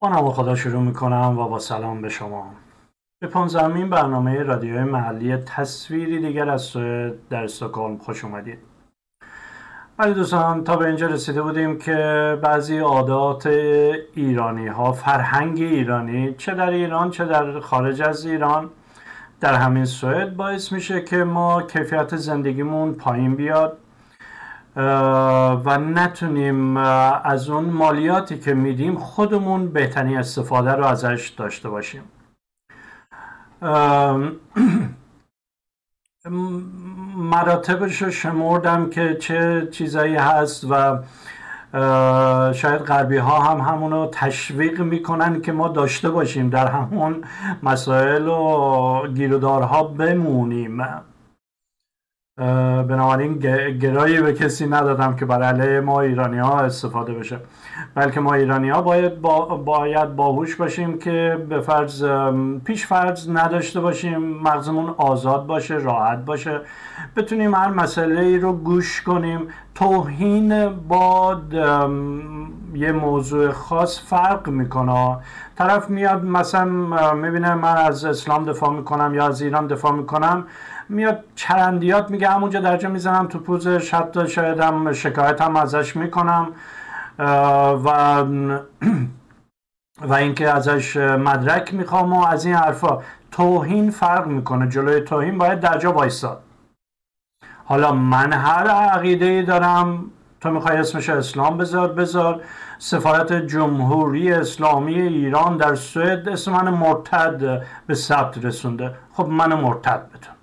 با نام خدا شروع می‌کنم و با سلام به شما. به پانزدهمین برنامه رادیوی محلی تصویری دیگر از سوئد در استکهلم خوش اومدید. ولی دوستان تا به اینجا رسیده بودیم که بعضی عادات ایرانی ها فرهنگ ایرانی چه در ایران چه در خارج از ایران در همین سوئد باعث میشه که ما کیفیت زندگیمون پایین بیاد. و نتونیم از اون مالیاتی که میدیم خودمون بهترین استفاده رو ازش داشته باشیم. مراتبش رو شمردم که چه چیزایی هست و شاید غربی ها هم همونو تشویق می‌کنن که ما داشته باشیم در همون مسائل و گیرودارها بمونیم. بنابراین گرایی به کسی ندادم که برای علیه ما ایرانی ها استفاده بشه. بلکه ما ایرانی ها باید, با باید باهوش باشیم که به فرض پیش فرض نداشته باشیم مغزمون آزاد باشه راحت باشه. بتونیم هر مسئله ای رو گوش کنیم. توهین با یه موضوع خاص فرق می‌کنه. طرف میاد مثلا می‌بینه من از اسلام دفاع می‌کنم یا از ایران دفاع می‌کنم. میاد چرندیات میگه همونجا درجا می‌زنم تو پوزش حتی شاید هم شکایت هم ازش می‌کنم و و اینکه ازش مدرک می‌خوام و از این حرفا. توهین فرق می‌کنه جلوی توهین باید درجا وایستاد حالا من هر عقیده ای دارم تو می‌خوای اسمش اسلام بذار بذار. سفارت جمهوری اسلامی ایران در سوئد اسم من مرتد به ثبت رسونده. خب من مرتد بدون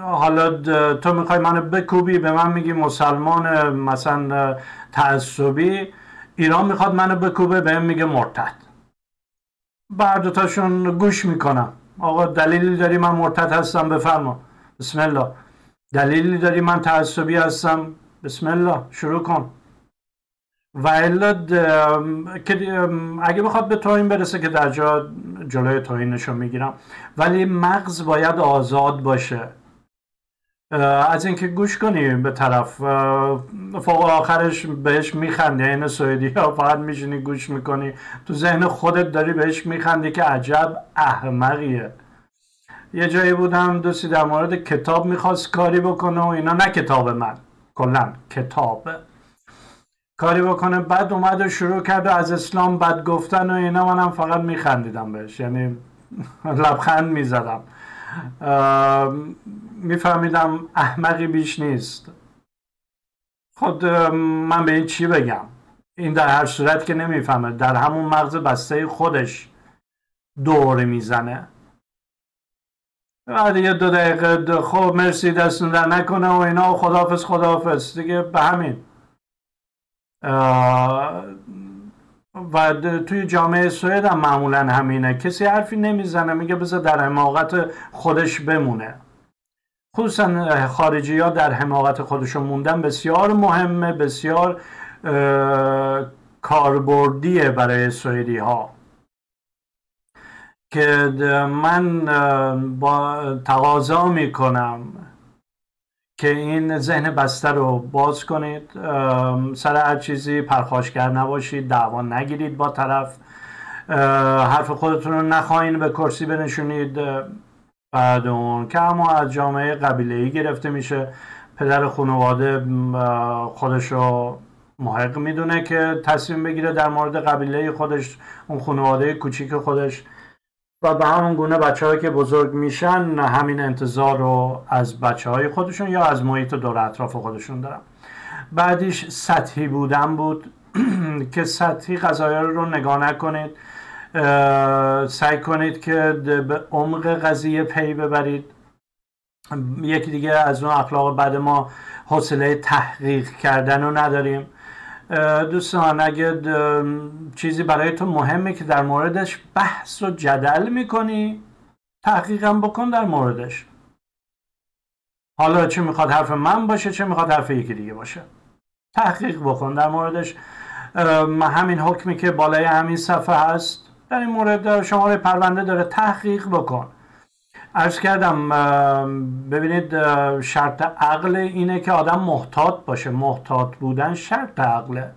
حالا تو می‌خوای منو بکوبی به من میگی مسلمان مثلا تعصبی. ایران می‌خواد منو بکوبه به من میگه مرتد. بعد دوتاشون گوش می‌کنم. آقا دلیلی داری من مرتد هستم؟ بفرما. بسم الله. دلیلی داری من تعصبی هستم؟ بسم الله. شروع کن. و اگه بخواد به توهین برسه که در جا جلوی توهینش رو می‌گیرم. ولی مغز باید آزاد باشه. از اینکه گوش کنی به طرف. فوق آخرش بهش میخندی این سویدی ها فقط میشینی گوش می‌کنی. تو ذهن خودت داری بهش میخندی که عجب احمقیه. یه جایی بودم دوستی در مورد کتاب می‌خواست کاری بکنه و اینا. نه کتاب من کلا کتاب. کاری بکنه. بعد اومد و شروع کرد و از اسلام بد گفتن و اینا منم فقط میخندیدم بهش. یعنی لبخند می‌زدم. میفهمیدم احمقی بیش نیست. خود من به این چی بگم؟ این در هر صورت که نمی‌فهمه. در همون مغز بسته خودش دور می‌زنه. بعد یه دو دقیقه خب مرسی دستون در نکنه و اینا. و خدافز خدافز دیگه به همین. و توی جامعه سوئد هم معمولا همینه. کسی حرفی نمی‌زنه میگه بذار در حماقت خودش بمونه. خصوصا خارجی ها در حماقت خودشون موندن بسیار مهمه بسیار کاربردیه برای سوئدی ها که من با تقاضا می‌کنم. که این ذهن بسته رو باز کنید سر هر چیزی پرخاشگر نباشید دعوا نگیرید با طرف حرف خودتون رو نخواهید به کرسی بنشونید. بعد اون که اما از جامعه قبیله ای گرفته میشه. پدر خانواده خودش رو محق می‌دونه که تصمیم بگیره در مورد قبیله خودش اون خانواده کوچیک خودش و به همون گونه بچه که بزرگ میشن همین انتظار رو از بچه های خودشون یا از محیط دور اطراف خودشون دارن بعدیش سطحی بودن بود که سطحی قضایه رو نگاه نکنید. سعی کنید که به عمق قضیه پی ببرید. یکی دیگه از اون اخلاق بعد ما حوصله تحقیق کردن رو نداریم. دوستان اگه چیزی برای تو مهمه که در موردش بحث و جدل می‌کنی تحقیقم بکن در موردش. حالا چه می‌خواد حرف من باشه چه می‌خواد حرف یکی دیگه باشه. تحقیق بکن در موردش. همین حکمی که بالای همین صفحه هست در این مورد شماره پرونده داره تحقیق بکن. ارز کردم ببینید شرط عقل اینه که آدم محتاط باشه. محتاط بودن شرط عقله.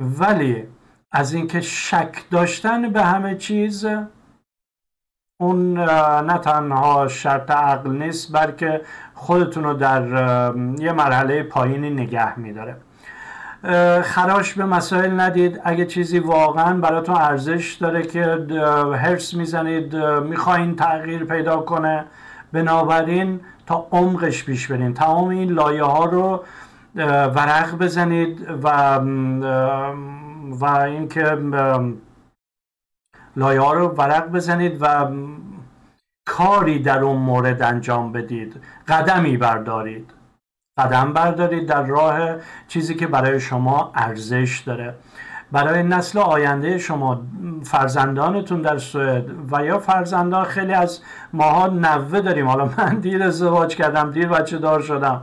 ولی از اینکه شک داشتن به همه چیز اون نه تنها شرط عقل نیست بلکه خودتون رو در یه مرحله پایینی نگه میداره. خراش به مسائل ندید. اگه چیزی واقعا براتون ارزش داره که هرس می‌زنید می‌خواین تغییر پیدا کنه بنابراین تا عمقش پیش برین. تمام این لایه ها رو ورق بزنید و و اینکه لایه ها رو ورق بزنید و کاری در اون مورد انجام بدید. قدمی بردارید. قدم بردارید در راه چیزی که برای شما ارزش داره. برای نسل آینده شما فرزندانتون در سوئد و یا فرزندان خیلی از ماها نوه داریم. حالا من دیر ازدواج کردم دیر بچه دار شدم.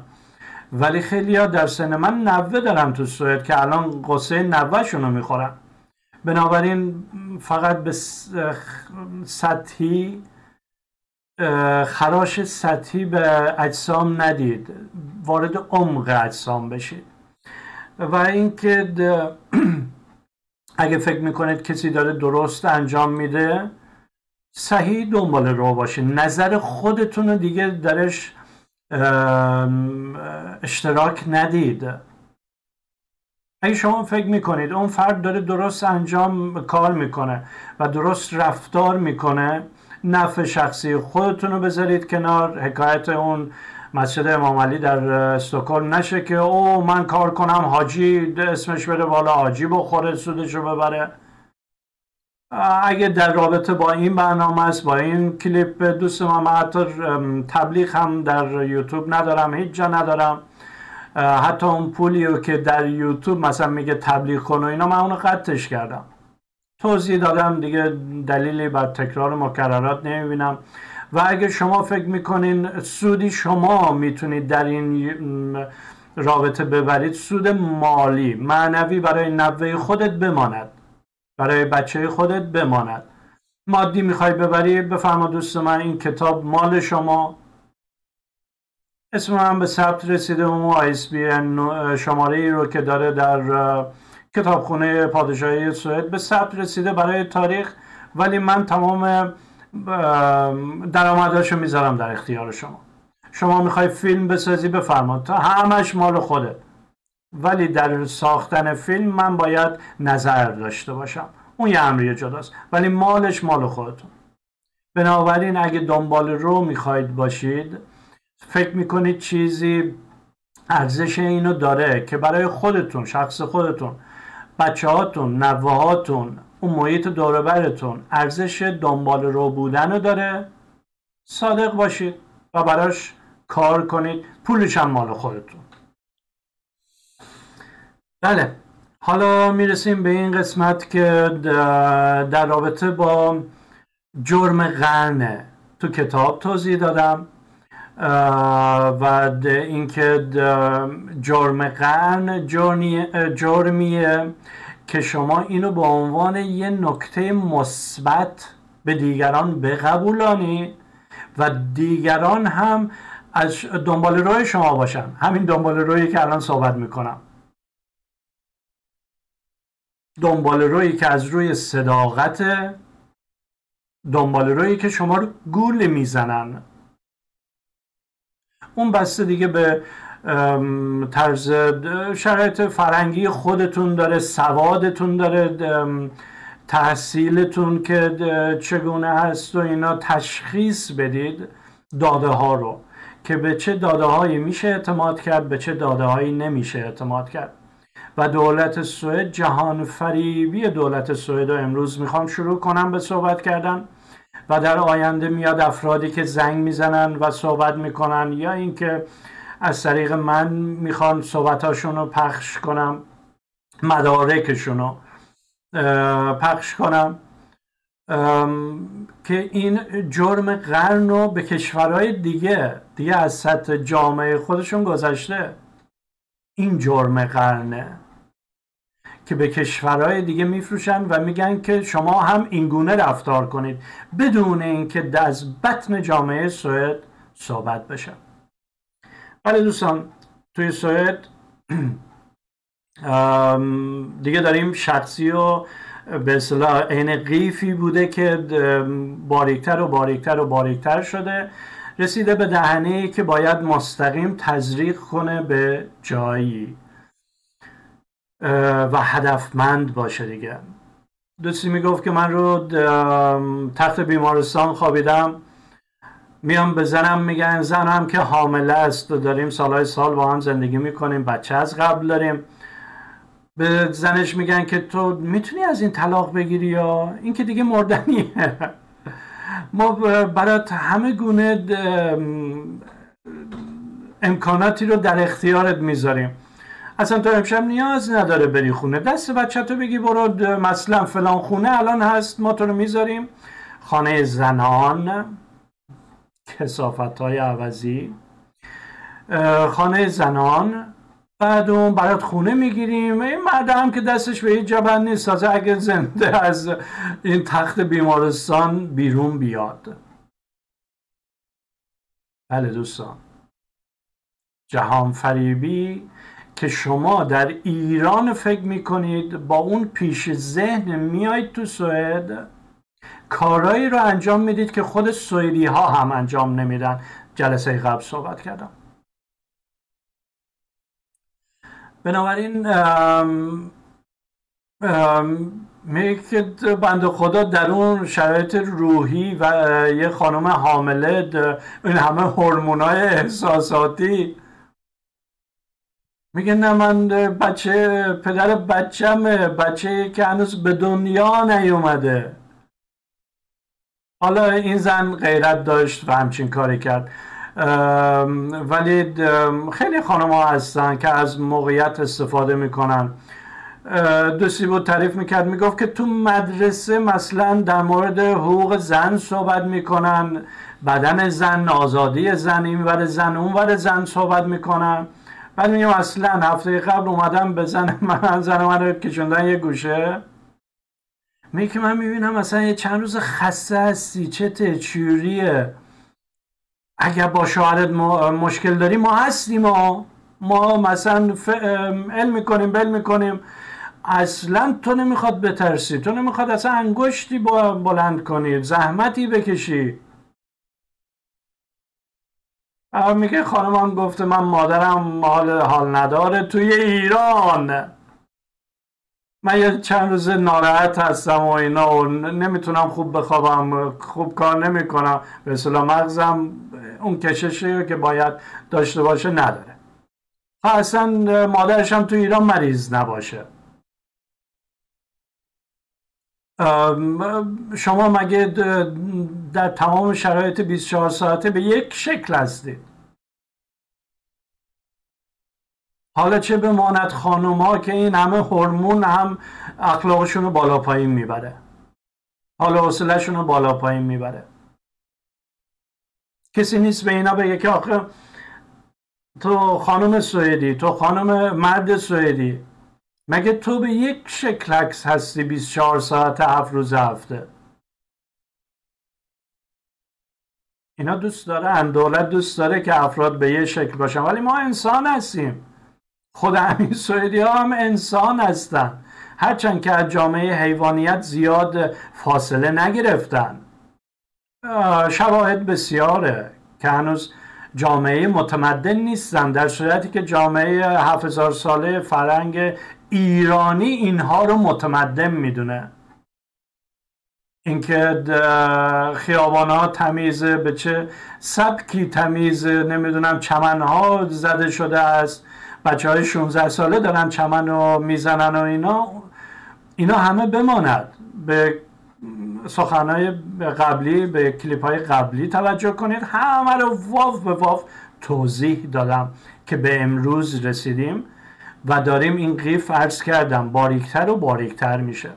ولی خیلی ها در سن من نوه دارم تو سوئد که الان قصه نوهشون رو می‌خورن. بنابراین فقط به سطحی خراش سطحی به اجسام ندید. وارد عمق اجسام بشید. و اینکه اگه فکر می‌کنید کسی داره درست انجام میده صحیح دنبال رو باشید نظر خودتون رو دیگه درش اشتراک ندید. اگه شما فکر می‌کنید اون فرد داره درست انجام کار می‌کنه و درست رفتار می‌کنه نفع شخصی خودتون رو بذارید کنار. حکایت اون مسجد امام علی در استکهلم نشه که او من کار کنم حاجی اسمش بره بالا حاجی بخوره سودش رو ببره. اگه در رابطه با این برنامه است با این کلیپ دوست ما حتی تبلیغ هم در یوتیوب ندارم هیچ جا ندارم. حتی اون پولی که در یوتیوب مثلا میگه تبلیغ کن و اینا من اونو قطعش کردم. توضیح دادم دیگه دلیلی بر تکرار مکررات نمی‌بینم. و اگه شما فکر می‌کنین سودی شما می‌تونید در این رابطه ببرید سود مالی معنوی برای نوه خودت بماند برای بچه خودت بماند. مادی می‌خوای ببری بفرما دوست من این کتاب مال شما. اسم من به ثبت رسیده اون آیس بی شماره ای رو که داره در کتابخونه پادشاهی سوئد به ثبت رسیده برای تاریخ ولی من تمام درآمداشو می‌ذارم در اختیار شما. شما می‌خوای فیلم بسازی بفرما تا همش مال خودت. ولی در ساختن فیلم من باید نظر داشته باشم. اون یه امری جداست. ولی مالش مال خودتون. بنابراین اگه دنبال رو می‌خواید باشید فکر می‌کنید چیزی ارزش اینو داره که برای خودتون شخص خودتون بچه هاتون نوه هاتون اون محیط دوربرتون ارزش دنبال رو بودن رو داره. صادق باشید و براش کار کنید. پولش هم مال خودتون. بله حالا می‌رسیم به این قسمت که در رابطه با جرم قرنه. تو کتاب توضیح دادم. و اینکه جرم قرن جرمیه که شما اینو به عنوان یه نکته مثبت به دیگران بقبولانید و دیگران هم از دنبال روی شما باشن. همین دنبال روی که الان صحبت می‌کنم. دنبال روی که از روی صداقت دنبال روی که شما رو گول می‌زنن. اون بسته دیگه به طرز شرایط فرنگی خودتون داره سوادتون داره تحصیلتون که چگونه هست و اینا تشخیص بدید داده ها رو که به چه داده هایی میشه اعتماد کرد به چه داده هایی نمیشه اعتماد کرد. و دولت سوئد جهان فریبی دولت سوئد رو امروز می‌خوام شروع کنم به صحبت کردن. و در آینده میاد افرادی که زنگ می‌زنن و صحبت می‌کنن یا اینکه از طریق من می‌خوان صحبتاشون رو پخش کنم مدارکشون رو پخش کنم. که این جرم قرن رو به کشورهای دیگه دیگه از سطح جامعه خودشون گذشته. این جرم قرنه. که به کشورهای دیگه میفروشن و میگن که شما هم اینگونه رفتار کنید بدون اینکه از بطن جامعه سوئد صحبت بشه. بله دوستان توی سوئد دیگه داریم شخصی و به اصطلاح عین قیفی بوده که باریکتر و باریکتر و باریکتر شده. رسیده به دهنه که باید مستقیم تزریق کنه به جایی. و هدفمند باشه دیگه. دوستی می‌گفت که من رو تخت بیمارستان خوابیدم. میام به زنم میگن زنم که حامله است و داریم سالهای سال با هم زندگی می‌کنیم بچه از قبل داریم. به زنش میگن که تو می‌تونی از این طلاق بگیری یا؟ این که دیگه مردنیه. ما برات همه گونه امکاناتی رو در اختیارت می‌ذاریم. اصلا تو امشب نیاز نداره بری خونه. دست بچه تو بگی برو مثلا فلان خونه الان هست ما تو رو می‌ذاریم. خانه زنان کسافت های عوضی خانه زنان بعد اون برات خونه می‌گیریم. این مرد هم که دستش به هیچ جبن نیست. تازه اگه زنده از این تخت بیمارستان بیرون بیاد. بله دوستان. جهان فریبی که شما در ایران فکر می‌کنید با اون پیش ذهن میایید تو سوئد؟ کارایی رو انجام می‌دید که خود سوئدی ها هم انجام نمیدن. جلسه قبل صحبت کردم. بنابراین میگه بند خدا در اون شرایط روحی و یه خانم حامله این همه هورمونای احساساتی میگه نه من بچه پدر بچمه بچه که هنوز به دنیا نیومده. حالا این زن غیرت داشت و همچین کاری کرد. ولی خیلی خانم ها هستن که از موقعیت استفاده می‌کنن. دوستی بود تعریف می‌کرد می‌گفت که تو مدرسه مثلا در مورد حقوق زن صحبت می‌کنن. بدن زن آزادی زن این زن اون زن صحبت می‌کنن. بعد میگم اصلا هفته قبل اومدم به زن من زن من رو کشوندن یه گوشه. میگه که من می‌بینم مثلا یه چند روز خسته هستی چه تچوریه اگر با شوهرت مشکل داری ما هستیم ما ما مثلا علم می‌کنیم بل می‌کنیم. اصلا تو نمی‌خواد بترسی تو نمی‌خواد اصلا انگشتی بلند کنی زحمتی بکشی. میگه خانمم گفته من مادرم حال حال نداره توی ایران. من یه چند روز ناراحت هستم و اینا و نمی‌تونم خوب بخوابم خوب کار نمی‌کنم. به اصطلاح مغزم اون کششی که باید داشته باشه نداره. اصلا مادرش هم تو ایران مریض نباشه. شما مگه در تمام شرایط 24 ساعته به یک شکل هستید؟ حالا چه بماند خانوما که این همه هورمون هم اخلاقشون رو بالا پایین می‌بره. حالا حوصلهشون رو بالا پایین می‌بره. کسی نیست به اینا بگه که آخه تو خانم سوئدی تو خانم مرد سوئدی. مگه تو به یک شکل عکس هستی 24 ساعت هفت روز هفته؟ اینا دوست داره دولت دوست داره که افراد به یه شکل باشن. ولی ما انسان هستیم. خود همین سوئدی ها هم انسان هستن. هرچند که از جامعه حیوانیت زیاد فاصله نگرفتن. شواهد بسیاره که هنوز جامعه متمدن نیستن در صورتی که جامعه 7000 ساله فرنگ ایرانی اینها رو متمدن می‌دونه. اینکه خیابان ها تمیزه به چه سبکی تمیزه نمی‌دونم چمن ها زده شده است. بچه های 16 ساله دارن چمن رو می‌زنن و اینا. اینا همه بماند. به سخنهای قبلی به کلیپ های قبلی توجه کنید. همه رو واف به واف توضیح دادم که به امروز رسیدیم. و داریم این قیف عرض کردم باریکتر و باریکتر میشه.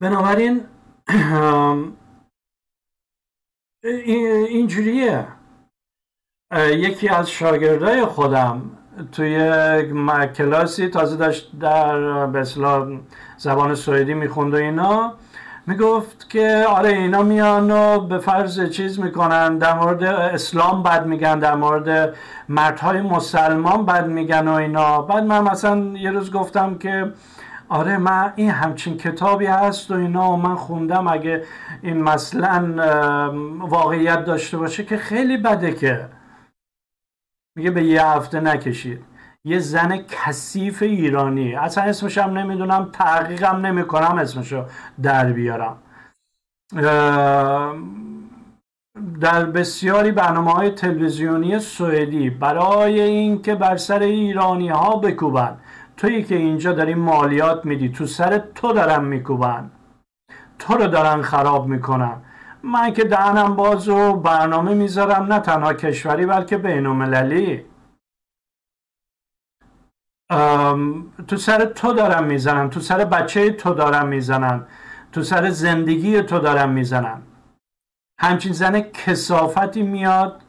بنابراین اینجوریه. یکی از شاگردای خودم توی کلاسی تازه داشت در به زبان سوئدی می‌خوند و اینا. می‌گفت که آره اینا میان و به فرض چیز می‌کنن در مورد اسلام بد میگن در مورد مردهای مسلمان بد میگن و اینا. بعد من مثلا یه روز گفتم که آره من این همچین کتابی هست و اینا و من خوندم اگه این مثلا واقعیت داشته باشه که خیلی بده که. میگه به یه هفته نکشید. یه زن کثیف ایرانی. اصلا اسمش هم نمی‌دونم تحقیقم نمی‌کنم اسمشو در بیارم. در بسیاری برنامه های تلویزیونی سوئدی برای اینکه بر سر ایرانی ها بکوبن. تویی که اینجا داری مالیات میدی تو سر تو دارن میکوبن. تو رو دارن خراب می‌کنن. من که دهنم باز و برنامه می‌ذارم نه تنها کشوری بلکه بین المللی تو سر تو دارم می‌زنم تو سر بچه تو دارم می‌زنم تو سر زندگی تو دارم می‌زنم. همچین زن کسافتی میاد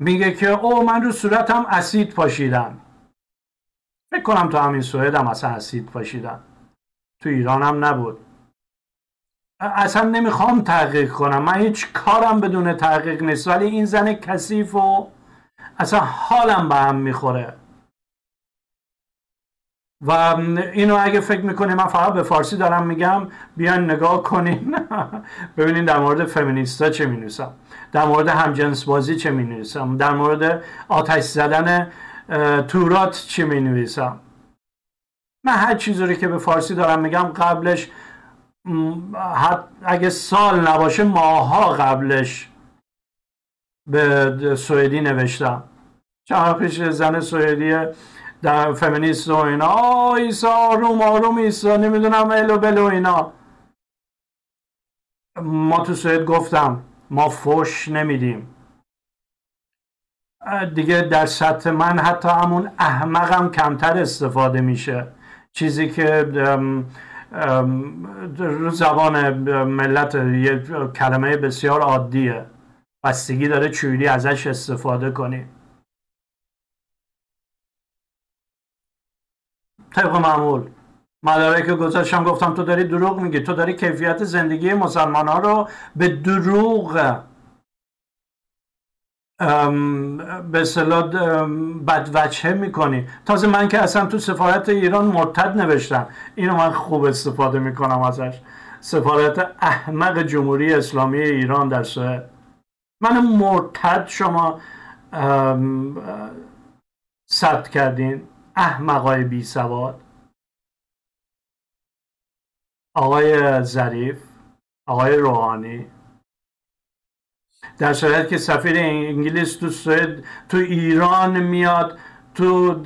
میگه که او من رو صورتم اسید پاشیدم. فکر کنم تو همین سوئد هم اصلا اسید پاشیدم. تو ایران هم نبود. اصلا نمی‌خوام تحقیق کنم. من هیچ کارم بدون تحقیق نیست. ولی این زن کثیف و اصلا حالم به هم می‌خوره. و اینو اگه فکر می‌کنیم من فقط به فارسی دارم میگم بیان نگاه کنین. ببینین در مورد فمینیستا چه می در مورد همجنس بازی چه می در مورد آتش زدن تورات چه می نویسم من هر چیزی رو که به فارسی دارم میگم قبلش اگه سال نباشه ماها قبلش به سوئدی نوشتم. چند پیش زن سوئدی در فمینیست و اینا. ایسا آروم آروم ایسا نمی‌دونم الو بلو اینا. ما تو سوئد گفتم ما فش نمیدیم. دیگه در سطح من حتی همون احمقم کمتر استفاده میشه. چیزی که رو زبان ملت یه کلمه بسیار عادیه. بستگی داره چوری ازش استفاده کنی. طبق معمول. مدارک گذاشتم گفتم تو داری دروغ میگی. تو داری کیفیت زندگی مسلمان ها رو به دروغ به اصطلاح بدوچه می‌کنی. تازه من که اصلا تو سفارت ایران مرتد نوشتم. اینو من خوب استفاده می‌کنم ازش. سفارت احمق جمهوری اسلامی ایران در سوئد. من مرتد شما ثبت کردین. احمقای بی سواد. آقای ظریف آقای روحانی. در صورت که سفیر انگلیس تو سوئد تو ایران میاد تو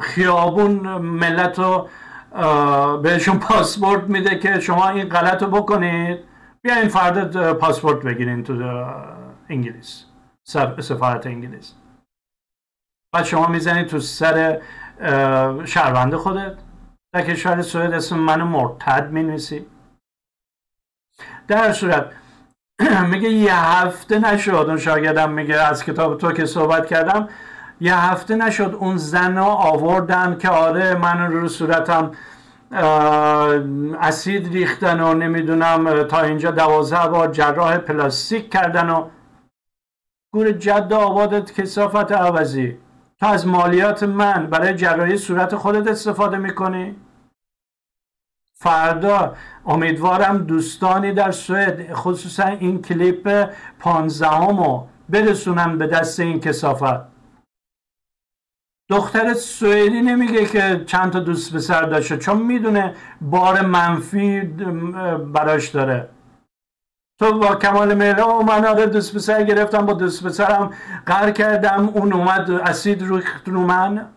خیابون ملت رو بهشون پاسپورت میده که شما این غلط رو بکنید. بیاین فردا پاسپورت بگیرین تو انگلیس. سفارت انگلیس. بعد شما می‌زنید تو سر شهروند خودت در کشور سوئد اسم منو مرتد می‌نویسی. در صورت میگه یه هفته نشد اون شاگردم میگه از کتاب تو که صحبت کردم یه هفته نشد اون زن آوردن که آره من رو صورتم اسید ریختن و نمی‌دونم تا اینجا دوازده بار جراح پلاستیک کردن و گور جد آبادت کسافت عوضی. تو از مالیات من برای جراحی صورت خودت استفاده می‌کنی؟ فردا امیدوارم دوستانی در سوئد خصوصا این کلیپ پانزدهمو برسونن به دست این کسافت دختر سوئدی نمیگه که چند تا دوست پسر داشته چون می‌دونه بار منفی براش داره. تو با کمال میل و من آره دوست پسر گرفتم با دوست پسرم قر کردم. اون اومد اسید رو رو من.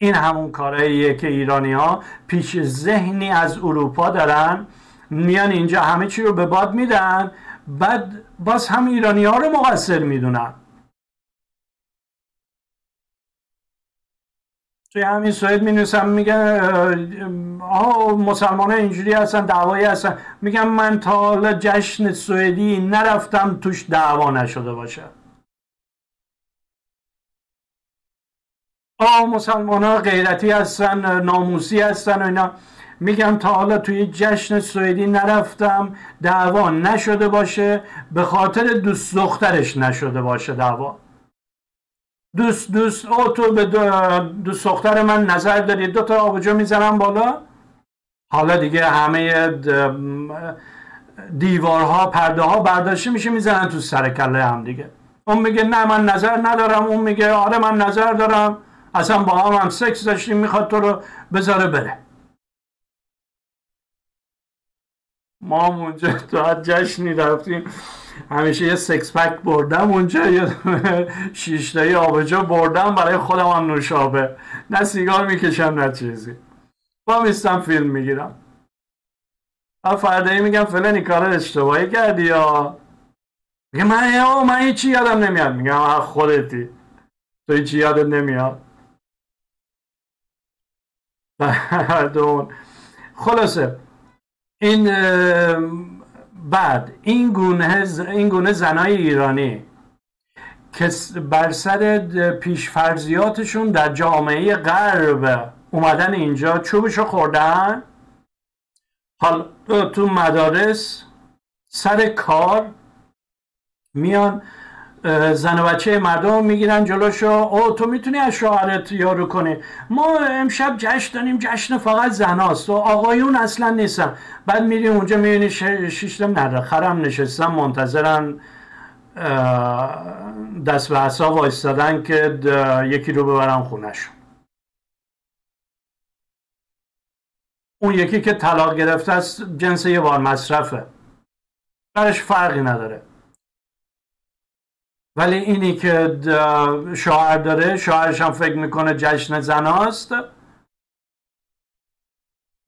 این همون کارهاییه که ایرانی ها پیش ذهنی از اروپا دارن. میان اینجا همه چی رو به باد میدن. بعد باز هم ایرانی ها رو مقصر می‌دونن. توی همین سوئد می نویسم میگن آه مسلمان ها اینجوری هستن دعوایی هستن. میگم من تا حالا جشن سوئدی نرفتم توش دعوا نشده باشه. آه مسلمان ها غیرتی هستن ناموسی هستن و اینا. میگم تا حالا توی جشن سوئدی نرفتم دعوا نشده باشه. به خاطر دوست دخترش نشده باشه دعوا. دوست دوست او تو به دوست دختر من نظر داری دو تا آبجو می‌زنم بالا. حالا دیگه همه دیوارها پرده ها برداشته میشه می‌زنن تو سر کله هم دیگه. اون میگه نه من نظر ندارم. اون میگه آره من نظر دارم. اصلا با هم هم سکس داشتیم می‌خواد تو رو بذاره بره. ما اونجا تو جشنی رفتیم. همیشه یه سکس پک بردم اونجا یه شیشتایی آبجو بردم برای خودم هم نوشابه. نه سیگار می‌کشم نه چیزی. با میستم فیلم می‌گیرم. فردایی میگم فلانی کار اشتباهی کردی یا؟ میگه من او من هیچی یادم نمیاد. میگم خودتی. تو هیچی یادت نمیاد. خلاصه این بعد این گونه این گونه زنای ایرانی که بر سر پیشفرزیاتشون در جامعه غرب اومدن اینجا چوبشو خوردن؟ حال تو مدارس سر کار میان زن و بچه مردم می‌گیرن جلوشو. او تو می‌تونی از شوهرت یارو کنی. ما امشب جشن داریم. جشن فقط زناست و آقایون اصلا نیستن. بعد میری اونجا می‌بینی شیشتم نره. خرم نشستن منتظرن. دست به حساب وایستادن که یکی رو ببرن خونهشون. اون یکی که طلاق گرفته است جنس یه بار مصرفه. برش فرقی نداره. ولی اینی که شوهر داره شوهرش هم فکر می‌کنه جشن زناست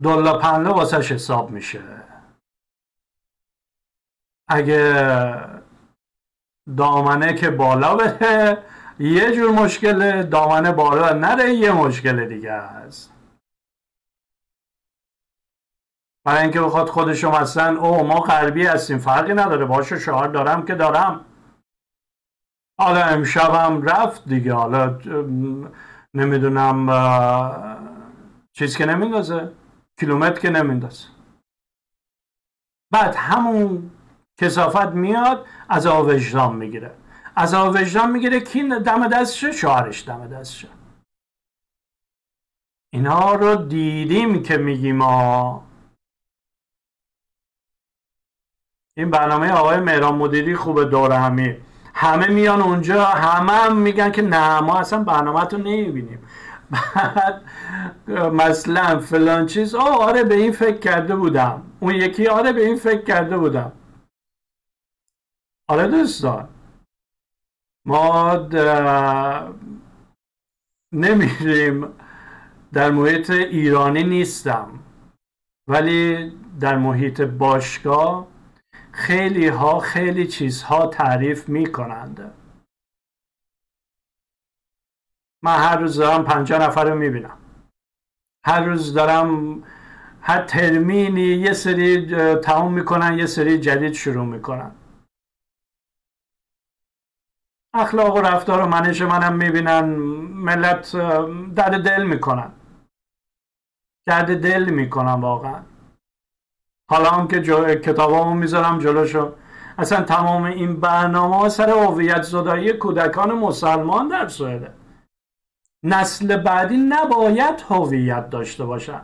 دلا پنله واسش حساب میشه. اگه دامنه که بالا بره یه جور مشکله دامنه بالا نره یه مشکل دیگه است. برای اینکه بخواد خودشو مثلا او ما غربی هستیم فرقی نداره باشو شوهر دارم که دارم. حالا امشبم رفت دیگه. حالا نمی‌دونم چیز که نمیندازه. کیلومتر که نمیندازه. بعد همون کسافت میاد از وجدان می‌گیره. از وجدان می‌گیره کی دم دستشه شوهرش دم دستشه اینها رو دیدیم که میگیم ما این برنامه آقای مهران مدیری خوبه دور همی. همه میان اونجا همه هم میگن که نه ما اصلا برنامه تو نمی‌بینیم. بعد مثلا فلان چیز آه آره به این فکر کرده بودم. اون یکی آره به این فکر کرده بودم. آره دوستان. ما نمیریم. در محیط ایرانی نیستم. ولی در محیط باشگاه خیلی ها خیلی چیزها تعریف می کنند من هر روز دارم پنجاه نفر رو می بینم هر روز دارم هر ترمینی یه سری تموم می‌کنن یه سری جدید شروع می‌کنن. اخلاق و رفتار و منش منم می‌بینن ملت درد دل می‌کنن. درد دل می‌کنن واقعا. حالا هم که کتابامو می‌ذارم جلوشو. اصلا تمام این برنامه ها سر هویت زدایی کودکان مسلمان در سوئده. نسل بعدی نباید هویت داشته باشن.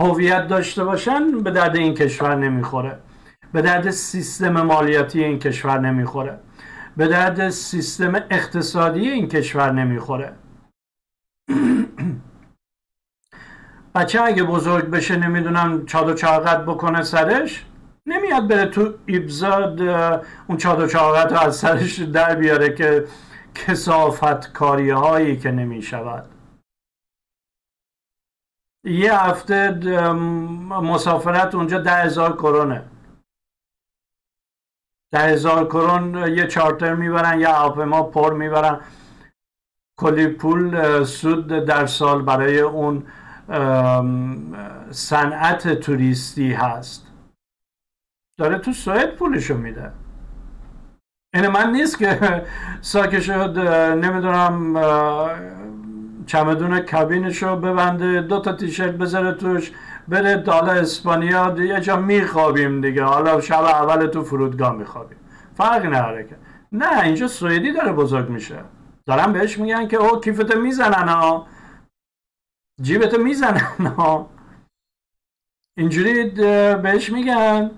هویت داشته باشن به درد این کشور نمی‌خوره. به درد سیستم مالیاتی این کشور نمی‌خوره. به درد سیستم اقتصادی این کشور نمی‌خوره. بچه اگه بزرگ بشه نمی‌دونم چاد چاقت بکنه سرش نمیاد بره تو ایبزاد اون چاد چاقت رو از سرش در بیاره که کسافت کاری هایی که نمی شود یه هفته مسافرت اونجا ده هزار کرونه. ده هزار کرون یه چارتر می‌برن یه هواپیما پر می‌برن. کلی پول سود در سال برای اون صنعت توریستی هست. داره تو سوئد پولشو میده. این من نیست که ساکه شد نمی‌دونم چمدون کابینش رو ببنده دو تا تیشرت بذاره توش بره دالا اسپانیا یه جا میخوابیم دیگه. حالا شب اول تو فرودگاه میخوابیم. فرق نداره که. نه اینجا سوئدی داره بزرگ میشه. دارن بهش میگن که او کیفتو می‌زنن ها. جیبتو می‌زنن ها اینجوری بهش میگن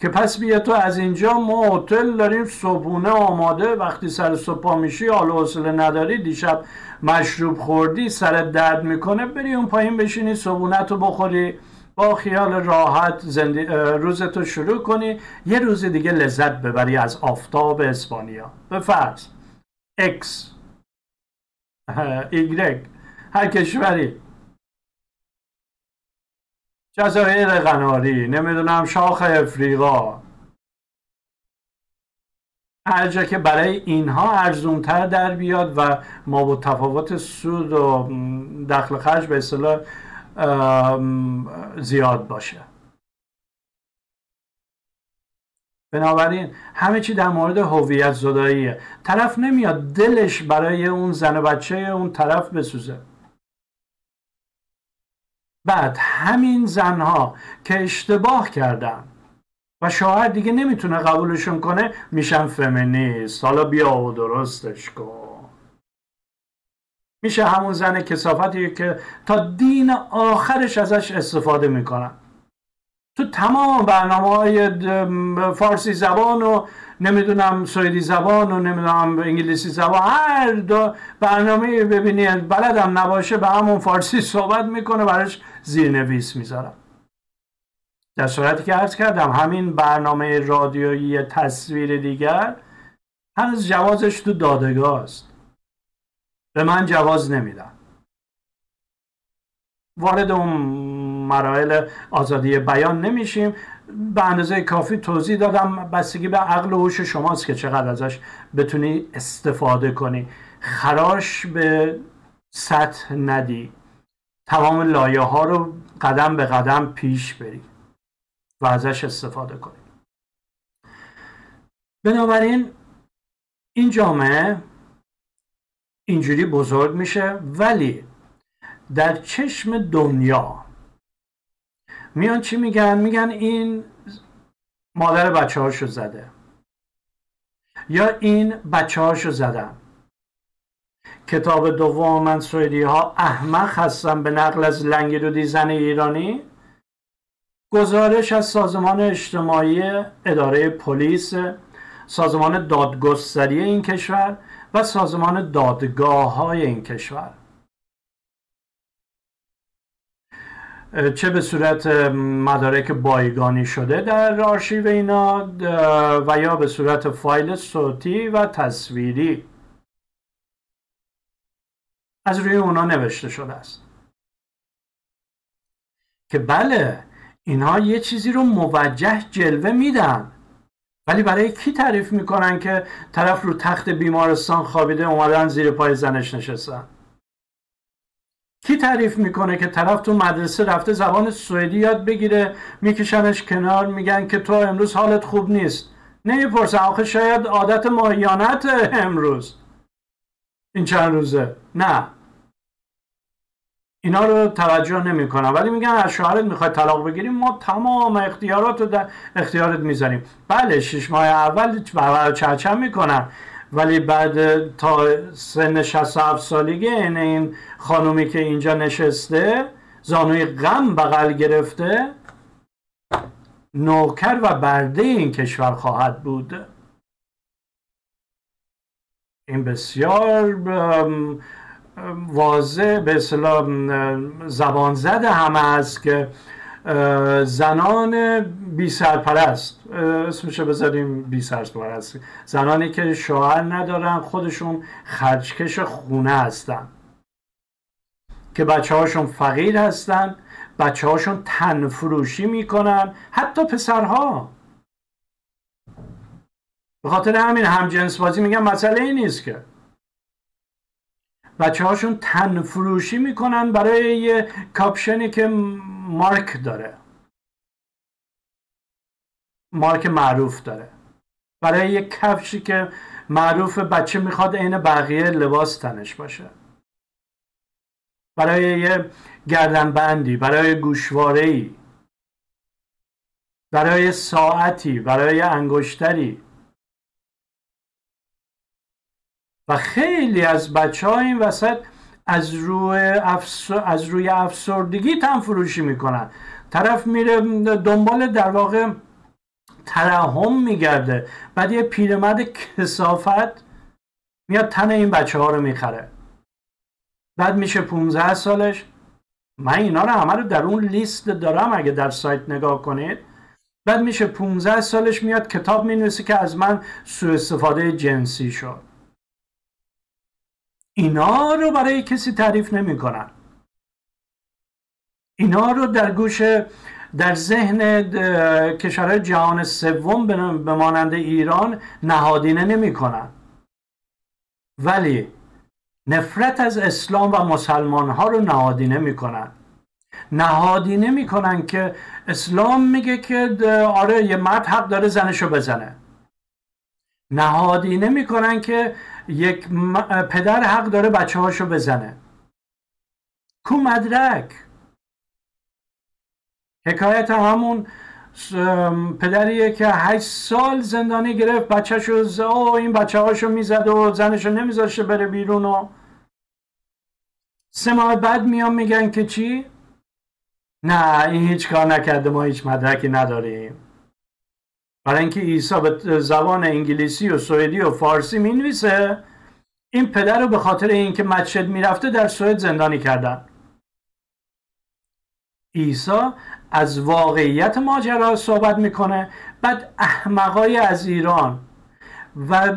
که پس بیا تو از اینجا ما هتل داریم صبحونه آماده. وقتی سر صبح میشی حال حوصله نداری. دیشب مشروب خوردی سرت درد می‌کنه بری اون پایین بشینی صبحونه تو بخوری. با خیال راحت زندی... روزتو شروع کنی. یه روز دیگه لذت ببری از آفتاب اسپانیا. به فرض X Y. هر کشوری. جزایر قناری نمی‌دونم شاخ افریقا. هر جا که برای اینها ارزونتر در بیاد و ما با تفاوت سود و دخل خرج به اصطلاح زیاد باشه. بنابراین همه چی در مورد هویت زداییه. طرف نمیاد دلش برای اون زن و بچه اون طرف بسوزه. بعد همین زنها که اشتباه کردن. و شوهر دیگه نمی‌تونه قبولشون کنه میشن فمینیست. حالا بیا و درستش کن. میشه همون زن کسافتی که تا دین آخرش ازش استفاده می‌کنن. تو تمام برنامه های فارسی زبان و نمی‌دونم سوئدی زبان و نمی‌دونم انگلیسی زبان هر دو برنامه ببینی بلدم نباشه به همون فارسی صحبت می‌کنه براش زیرنویس می‌ذارم. در صورتی که عرض کردم همین برنامه رادیویی تصویر دیگر هنوز جوازش تو دادگاه است. به من جواز نمیدن. وارد اون مراحل آزادی بیان نمیشیم. به اندازه کافی توضیح دادم. بستگی به عقل و هوش شماست که چقدر ازش بتونی استفاده کنی. خراش به سطح ندی. تمام لایه ها رو قدم به قدم پیش بری و ازش استفاده کنی بنابراین این جامعه اینجوری بزرگ میشه ولی در چشم دنیا میان چی میگن؟ میگن این مادر بچه هاشو زده یا این بچه هاشو زدن. کتاب دوم من سویدی ها احمق هستن به نقل از لنگرودی زن ایرانی. گزارش از سازمان اجتماعی اداره پلیس سازمان دادگستری این کشور و سازمان دادگاه های این کشور. چه به صورت مدارک بایگانی شده در آرشیو اینا و یا به صورت فایل صوتی و تصویری. از روی اونا نوشته شده است. که بله اینها یه چیزی رو موجه جلوه میدن. ولی برای کی تعریف می‌کنن که طرف رو تخت بیمارستان خوابیده اومدن زیر پای زنش نشستن؟ کی تعریف می‌کنه که طرف تو مدرسه رفته زبان سوئدی یاد بگیره میکشنش کنار میگن که تو امروز حالت خوب نیست. نمی‌پرسن آخه شاید عادت ماهیانت امروز. این چند روزه؟ نه. اینا رو توجه نمی‌کنن ولی میگن از شوهرت می‌خوای طلاق بگیریم ما تمام اختیارات رو در اختیارت می‌ذاریم. بله شش ماه اول چرچم می‌کنن ولی بعد تا سن 67 سالگی این این خانومی که اینجا نشسته زانوی غم بغل گرفته نوکر و برده این کشور خواهد بود. این بسیار واضح به اصطلاح زبان زده همه است که زنان بی سرپرست اسمشو بذاریم بی سرپرست. زنانی که شوهر ندارن خودشون خرجکش خونه هستن. که بچه هاشون فقیر هستن بچه هاشون تن فروشی می‌کنن حتی پسرها. به خاطر همین همجنس بازی میگن مسئله ای نیست که. بچه هاشون تن فروشی می‌کنن برای یه کاپشنی که مارک داره. مارک معروف داره. برای یه کفشی که معروف بچه می‌خواد عین بقیه لباس تنش باشه. برای یه گردنبندی برای گوشواره ای برای ساعتی برای انگشتری. و خیلی از بچه ها این وسط از روی, از روی افسردگی تن فروشی می‌کنن. طرف میره دنبال در واقع ترحم میگرده. بعد یه پیرمرد کسافت میاد تن این بچه ها رو می‌خره. بعد میشه 15 سالش. من اینا رو همه رو در اون لیست دارم اگه در سایت نگاه کنید. بعد میشه 15 سالش میاد کتاب می‌نویسه که از من سوء استفاده جنسی شد. اینا رو برای کسی تعریف نمی‌کنن. اینا رو در گوش در ذهن کشورهای جهان سوم به مانند ایران نهادینه نمی‌کنن. ولی نفرت از اسلام و مسلمان ها رو نهادینه می‌کنن. نهادینه می‌کنن که اسلام میگه که آره یه مرد حق داره زنشو بزنه. نهادینه می‌کنن که یک پدر حق داره بچه هاشو بزنه. کو مدرک؟ حکایت همون پدریه که هشت سال زندانی گرفت بچهشو ز... این بچه هاشو می‌زد و زنشو نمیذاشه بره بیرون و سه ماه بعد میان میگن که چی؟ نه این هیچ کار نکرده ما هیچ مدرکی نداریم. برای اینکه عیسی به زبان انگلیسی و سوئدی و فارسی می‌نویسه این پدر رو به خاطر اینکه مسجد می‌رفته در سوئد زندانی کردن. عیسی از واقعیت ماجرا صحبت می‌کنه بعد احمقای از ایران و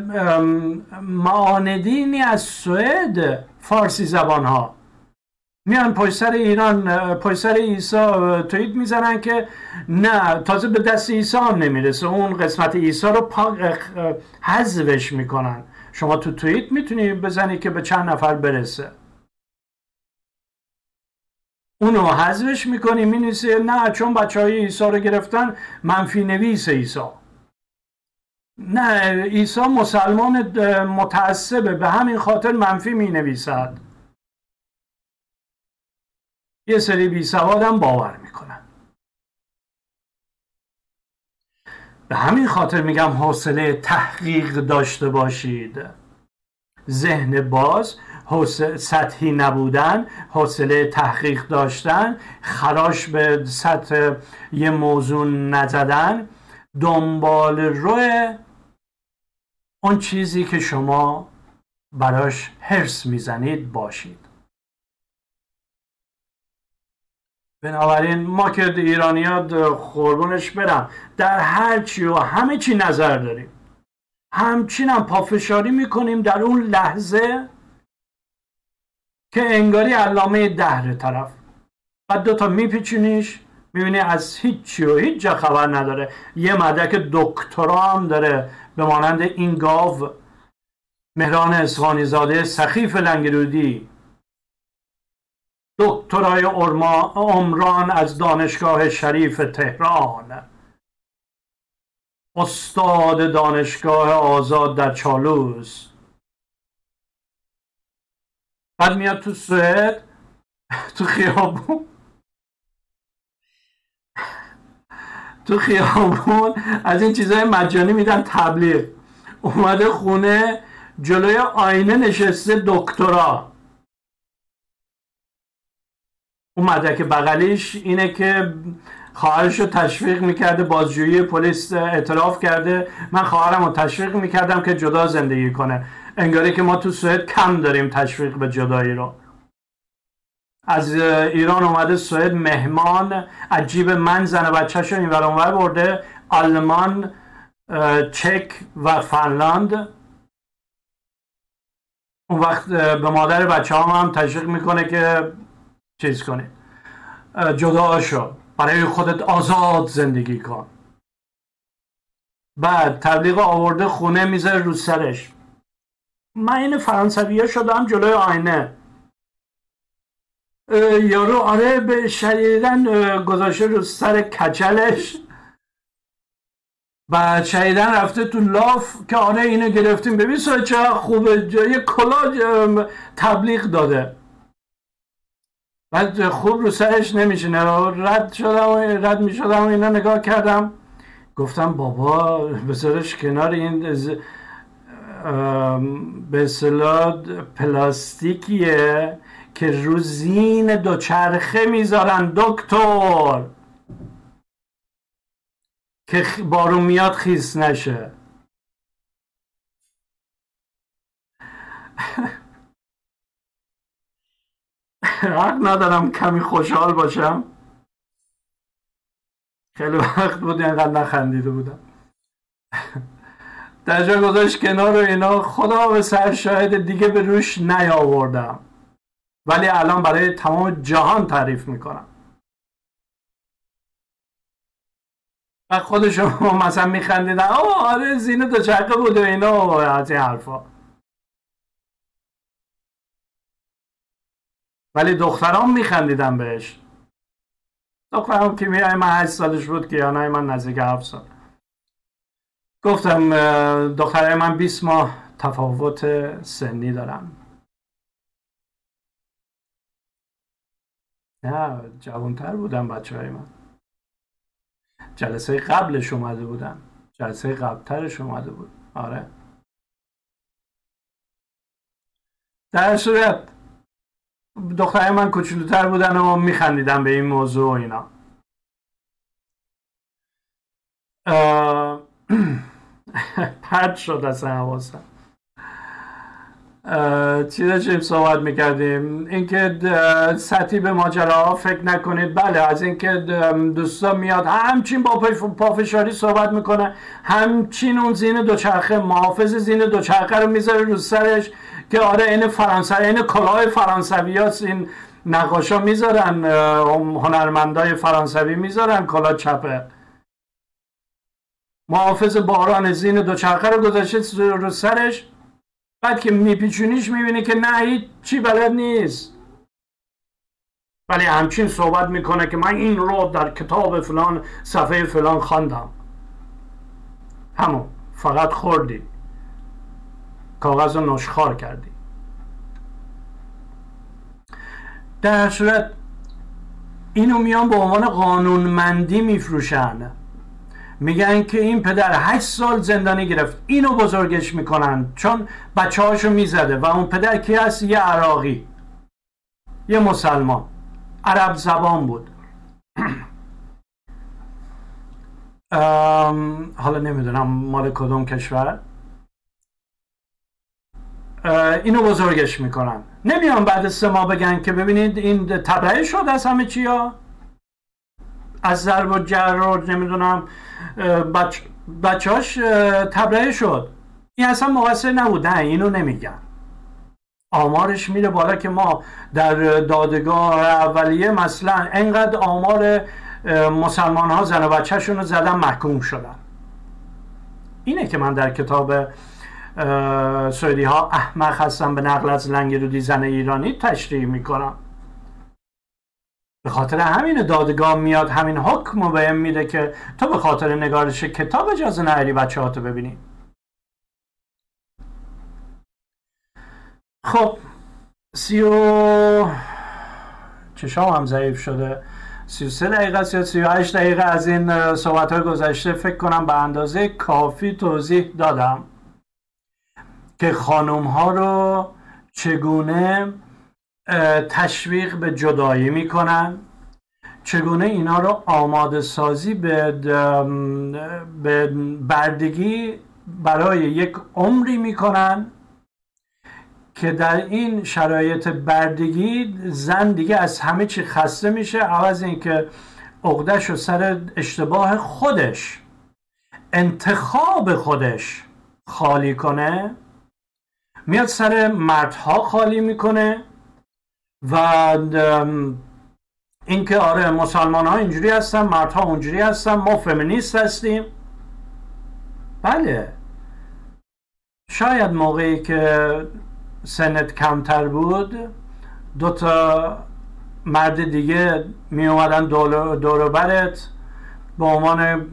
معاندینی از سوئد فارسی زبان ها میان پشت سر ایران پشت سر عیسی توییت می‌زنن که نه تازه به دست عیسی هم نمی‌رسه. اون قسمت عیسی رو حذفش می‌کنن. شما تو توییت می‌تونی بزنی که به چند نفر برسه. اونو حذفش می‌کنی می‌نویسه نه چون بچه های عیسی رو گرفتن منفی نویس عیسی. نه عیسی مسلمان متعصبه. به همین خاطر منفی می نویسد یه سری بی سوادم باور می‌کنن. به همین خاطر میگم حوصله تحقیق داشته باشید. ذهن باز سطحی نبودن حوصله تحقیق داشتن خراش به سطح یه موضوع نزدن دنبال روی اون چیزی که شما براش حرس می‌زنید باشید. بنابراین ما که ایرانی ها خوربونش برم در هر چی و همه چی نظر داریم. همچین هم پافشاری می‌کنیم در اون لحظه که انگاری علامه دهر طرف. بعد دوتا میپیچونیش می‌بینی از هیچی و هیچ جا خبر نداره. یه مدرک دکترا هم داره به مانند این گاو. مهران اسخانی زاده سخیف لنگرودی. دکترای عمران از دانشگاه شریف تهران. استاد دانشگاه آزاد در چالوس. بعد میاد تو سوئد تو خیابون. تو خیابون از این چیزهای مجانی میدن تبلیغ. اومده خونه جلوی آینه نشسته دکترا. اون مدرک بغلیش اینه که خواهرش رو تشویق می‌کرده بازجویی پلیس اعتراف کرده. من خواهرم رو تشویق می‌کردم که جدا زندگی کنه. انگاری که ما تو سوئد کم داریم تشویق به جدایی رو. از ایران اومده سوئد مهمان عجیب من زن بچهش رو این اونور برده. آلمان چک و فنلاند. اون وقت به مادر بچه هم, هم تشویق می‌کنه که چیز کنه جدا شو. برای خودت آزاد زندگی کن. بعد تبلیغ آورده خونه می‌ذاره رو سرش. من این فرانسویه شدم جلوی آینه. یارو آره به شدیدن گذاشته رو سر کچلش. بعد شدیدن رفته تو لاف که آره اینو گرفتیم. ببین چه خوبه یه کلا تبلیغ داده. بعد خوب رو سرش نمیشینه رد شدم رد می‌شدم و اینا نگاه کردم. گفتم بابا بذارش کنار این به اصطلاح پلاستیکیه که رو زین دوچرخه می‌ذارن دکتر. که بارون میاد خیس نشه. حق ندارم کمی خوشحال باشم. خیلی وقت بود اینقدر نخندیده بودم. در جا گذاشت کنار و اینا. خدا به سر شاید دیگه به روش نیاوردم. ولی الان برای تمام جهان تعریف می‌کنم. و خودشون مثلا میخندیدن آه آره زینه دوچرخه بود و اینا. و از این حرفا. ولی دختران میخندیدن بهش. دخترم که من هشت سالش بود که یا من نزدیک هفت سال. گفتم دخترای من 20 ماه تفاوت سنی دارم. نه جوانتر بودن بچه های من. جلسه قبلش اومده بودن جلسه قبلترش اومده بود. آره. در صورت دخترای من کوچولوتر بودن و میخندیدن به این موضوع و اینا. پرد شد اصلا حواسم. چی داشتیم صحبت می‌کردیم؟ اینکه سطحی به ماجراها فکر نکنید. بله از اینکه دوستا میاد همچین با پافشاری صحبت می‌کنه. همچین اون زین دوچرخه محافظ زین دوچرخه رو می‌ذاره رو سرش. که آره این فرانسوی این کلاه فرانسوی هست این نقاشا می‌ذارن هنرمندای فرانسوی می‌ذارن کلاه چپه. محافظ باران زین دوچرخه رو گذاشته رو سرش. بعد که میپیچونیش می‌بینی که نه چی بلد نیست. ولی همچین صحبت می‌کنه که من این رو در کتاب فلان صفحه فلان خواندم. همون فقط خوردی. کاغذ رو نشخار کردی. در صورت اینو میان به عنوان قانونمندی میفروشن. میگن که این پدر هشت سال زندانی گرفت. اینو بزرگش می‌کنن. چون بچه هاشو می‌زده و اون پدر کی هست؟ یه عراقی. یه مسلمان. عرب زبان بود. حالا نمی‌دونم مال کدوم کشور. اینو بزرگش می‌کنن. نمیان بعد سه ماه بگن که ببینید این تبرئه شد از همه چیا؟ از ضرب و جر نمی‌دونم بچ... بچهاش تبرئه شد. این اصلا مقصر نبود نه اینو نمیگن. آمارش میره بالا که ما در دادگاه اولیه مثلا انقدر آمار مسلمان ها زن و بچهشون رو زدن محکوم شدن. اینه که من در کتاب سویدی ها احمق هستن به نقل از لنگرودی زن ایرانی تشریح می‌کنم. به خاطر همین دادگاه میاد همین حکم رو بهم میده که تو به خاطر نگارش کتاب اجازه نهاری بچه ها تو ببینی. خب سی و چشام هم ضعیف شده. سی و سه دقیقه یا سی و هشت دقیقه از این صحبت های گذشته فکر کنم به اندازه کافی توضیح دادم. که خانوم ها رو چگونه تشویق به جدایی می‌کنن چگونه اینا رو آماده سازی به, به بردگی برای یک عمری می‌کنن که در این شرایط بردگی زن دیگه از همه چی خسته میشه عوض اینکه عقدش و سر اشتباه خودش انتخاب خودش خالی کنه. میاد سر مردها خالی می‌کنه و اینکه آره مسلمان ها اینجوری هستن مردها اونجوری هستن ما فمینیست هستیم. بله. شاید موقعی که سنت کمتر بود دو تا مرد دیگه می اومدن دور برت به عنوان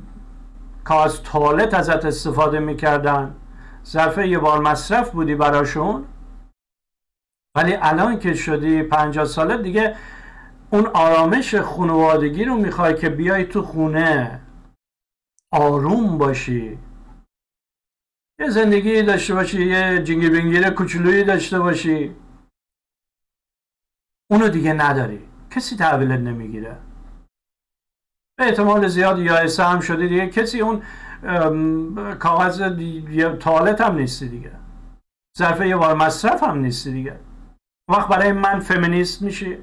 کاز توالت ازت استفاده می‌کردن. ظرف یه بار مصرف بودی براشون؟ ولی الان که شدی پنجاه ساله دیگه اون آرامش خانوادگی رو می‌خوای که بیای تو خونه آروم باشی. یه زندگی داشته باشی یه جنگی بینگیر کوچولویی داشته باشی. اونو دیگه نداری. کسی تحویلت نمی‌گیره. به احتمال زیاد یا هم شده دیگه. کسی اون کاغذ توالت هم نیستی دیگه. ظرف یه بار مصرف هم نیستی دیگه. وقت برای من فمینیست میشی.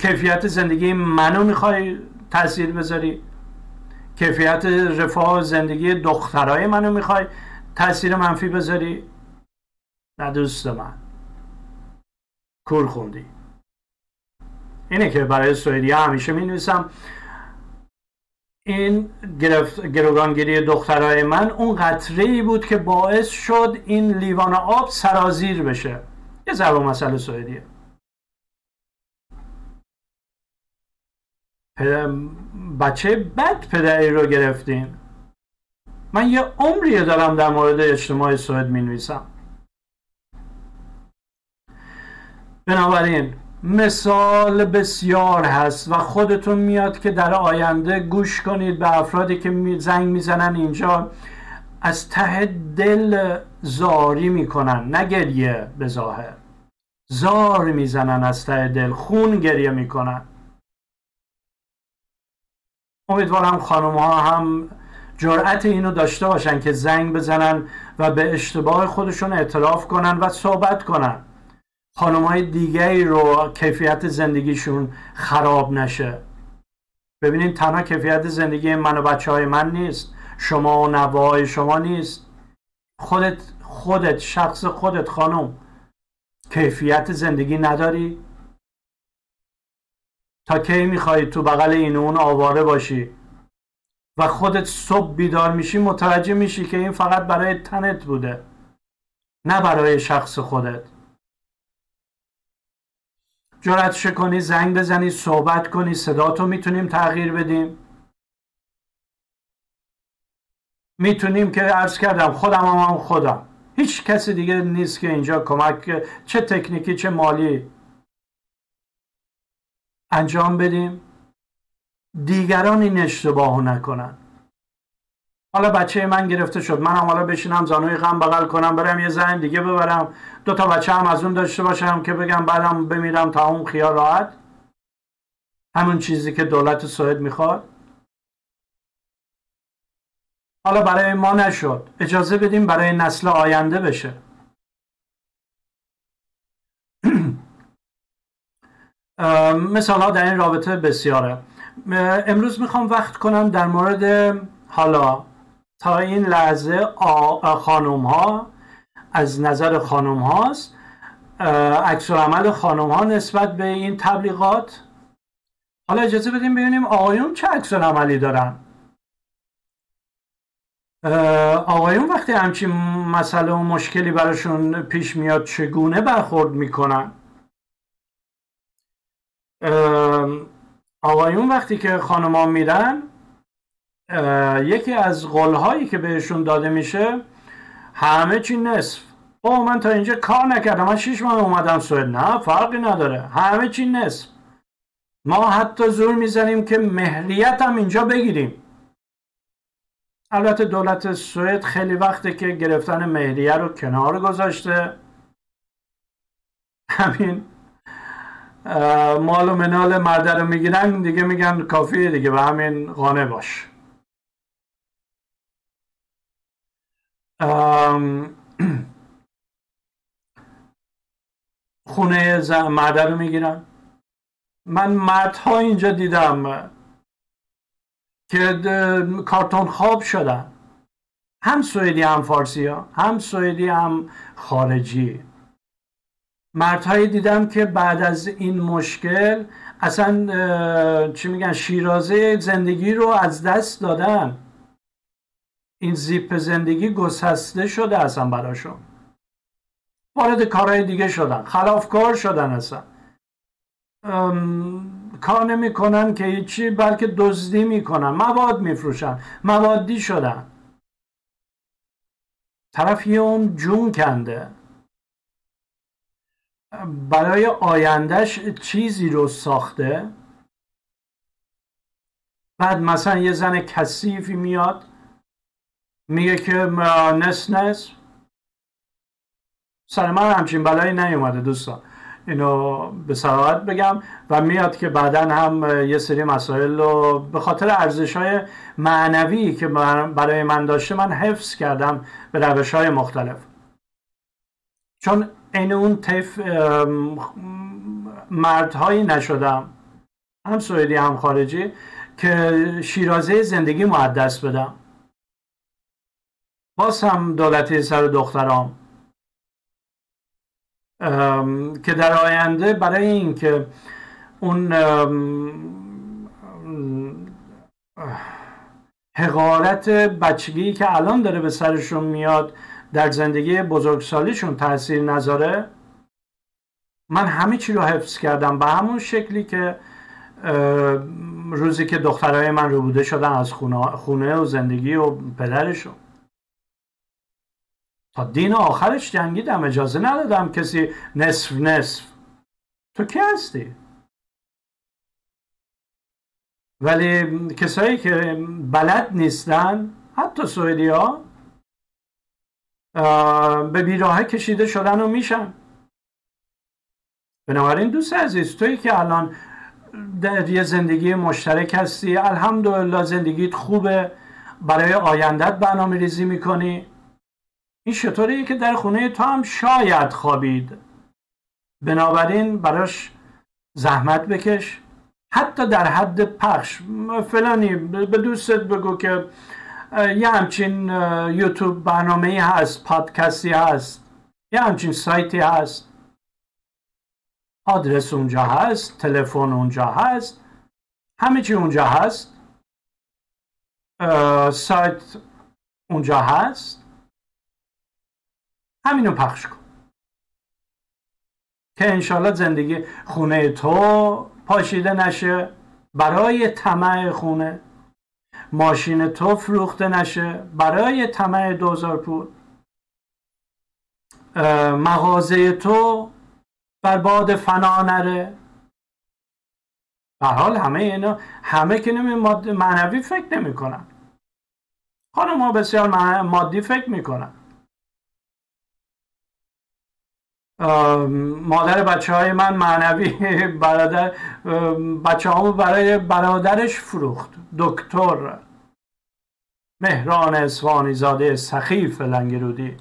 کیفیت زندگی منو می‌خوای تاثیر بذاری. کیفیت رفاه زندگی دخترای منو می‌خوای تاثیر منفی بذاری. نه دوست من. کور خوندی. اینه که برای سوئدی همیشه می نویسم این گرفت گروگانگیری دخترای من اون قطره ای بود که باعث شد این لیوان آب سرازیر بشه. یه ضرب مسئله سوئدیه. بچه بد پدری رو گرفتیم من یه عمریه دارم در مورد اجتماع سوئد می نویسم بنابراین مثال بسیار هست و خودتون میاد که در آینده گوش کنید به افرادی که زنگ می‌زنن اینجا. از ته دل زاری می‌کنن نه گریه به ظاهر. زار می‌زنن از ته دل خون گریه می‌کنن. امیدوارم خانم ها هم جرأت اینو داشته باشن که زنگ بزنن و به اشتباه خودشون اعتراف کنن و صحبت کنن. خانم های دیگری رو کیفیت زندگیشون خراب نشه. ببینید تنها کیفیت زندگی من و بچه های من نیست. شما و نوای شما نیست. خودت خودت شخص خودت خانم کیفیت زندگی نداری. تا کی می‌خوای تو بغل این اون آواره باشی؟ و خودت صبح بیدار میشی متوجه میشی که این فقط برای تنت بوده نه برای شخص خودت. جرأتش کنی زنگ بزنی صحبت کنی صداتو می‌تونیم تغییر بدیم. می‌تونیم که عرض کردم خودم هم, هم خودم. هیچ کسی دیگه نیست که اینجا کمک چه تکنیکی چه مالی انجام بدیم. دیگران این اشتباه نکنن. حالا بچه من گرفته شد. منم حالا بشینم زانوی غم بغل کنم برم یه زن دیگه ببرم. دو تا بچه هم از اون داشته باشم که بگم بعدم بمیرم تا اون خیال راحت. همون چیزی که دولت سوئد می‌خواد. حالا برای ما نشد. اجازه بدیم برای نسل آینده بشه. مثال ها در این رابطه بسیاره. امروز می‌خوام وقت کنم در مورد حالا تا این لحظه خانوم ها از نظر خانوم هاست عکس عمل ها نسبت به این تبلیغات. حالا اجازه بدیم ببینیم آقایون چه عکس عملی دارن. آقایون وقتی همچین مسئله و مشکلی براشون پیش میاد چگونه برخورد می‌کنن؟ آقایون وقتی که خانما میرن یکی از قولهایی که بهشون داده میشه همه چی نصف. او من تا اینجا کار نکردم من شیش ماه اومدم سوئد. نه فرقی نداره. همه چی نصف. ما حتی زور می‌زنیم که مهریت هم اینجا بگیریم. البته دولت سوئد خیلی وقته که گرفتن مهریه رو کنار گذاشته. همین. مال و منال مرده رو می‌گیرن دیگه میگن کافیه دیگه به همین قانع باش. خونه مرده رو می‌گیرن. من مردها اینجا دیدم که کارتون خواب شدن. هم سوئدی هم فارسی ها. هم سوئدی هم خارجی. مردهایی دیدم که بعد از این مشکل اصلا چی میگن شیرازه زندگی رو از دست دادن. این زیپ زندگی گسسته شده اصلا براشون. وارد کارهای دیگه شدن. خلافکار شدن اصلا. کار نمی‌کنن که هیچی بلکه دزدی می‌کنن. مواد میفروشن. موادی شدن. طرف یه اون جون کنده. برای آیندهش چیزی رو ساخته. بعد مثلا یه زن کثیفی میاد. میگه که نس نس. سر من همچین بلایی نیومده دوستان. اینو به سراحت بگم و میاد که بعدا هم یه سری مسائل رو به خاطر ارزش های معنوی که برای من داشته من حفظ کردم به روش های مختلف. چون این اون طیف مردهایی نشدم. هم سوئدی هم خارجی که شیرازه زندگی معدس بدم. باز هم دولتی سر دخترام. که در آینده برای اینکه اون حقارت بچگی که الان داره به سرشون میاد در زندگی بزرگسالیشون تاثیر نذاره من همه چی رو حفظ کردم به همون شکلی که روزی که دخترای من رو بوده شدن از خونه و زندگی و پدرشون. دین آخرش جنگیدم اجازه ندادم کسی نصف نصف. تو کی هستی؟ ولی کسایی که بلد نیستن حتی سوئدی ها به بیراه کشیده شدن و میشن. بنابراین دوست عزیز تویی که الان در یه زندگی مشترک هستی الحمدلله زندگیت خوبه. برای آیندت برنامه ریزی می‌کنی. این شطوریه که در خونه تو هم شاید خوابید. بنابراین براش زحمت بکش. حتی در حد پخش. فلانی به دوستت بگو که یه همچین یوتیوب برنامه هست پادکستی هست یه همچین سایتی هست. آدرس اونجا هست تلفن اونجا هست. همه چی اونجا هست. سایت اونجا هست. همینو پخش کن. که انشالله زندگی خونه تو پاشیده نشه برای طمع خونه. ماشین تو فروخته نشه برای طمع دوزار پول. مغازه تو بر باد فنا نره. به حال همه اینا همه که نمی معنوی فکر نمی کنن. خانم ها بسیار مادی فکر می‌کنن مادر بچه های من معنوی برادر بچه برای برادرش فروخت. دکتر مهران اسوانی زاده سخیف لنگرودی.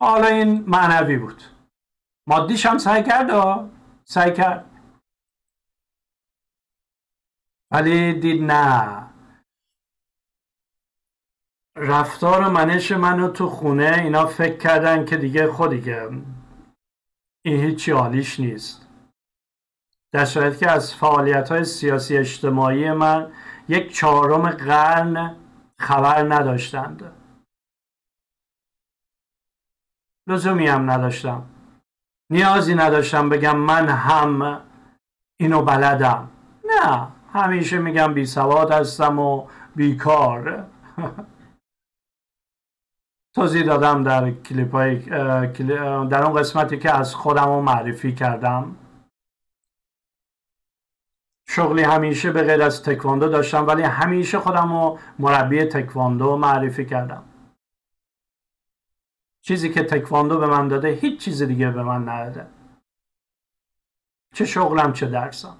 حالا این معنوی بود. مادیش هم سعی کرد سعی کرد. ولی دید نه. رفتار و منش منو تو خونه اینا فکر کردن که دیگه خودیگه این هیچی حالیش نیست. در صورت که از فعالیت های سیاسی اجتماعی من یک چهارم قرن خبر نداشتند. لزومی هم نداشتم. نیازی نداشتم بگم من هم اینو بلدم. نه همیشه میگم بی سواد هستم و بیکار. توضیح دادم در کلیپ های در اون قسمتی که از خودم رو معرفی کردم. شغلی همیشه به غیر از تکواندو داشتم ولی همیشه خودم رو مربی تکواندو معرفی کردم. چیزی که تکواندو به من داده هیچ چیز دیگه به من نداده. چه شغلم چه درسم.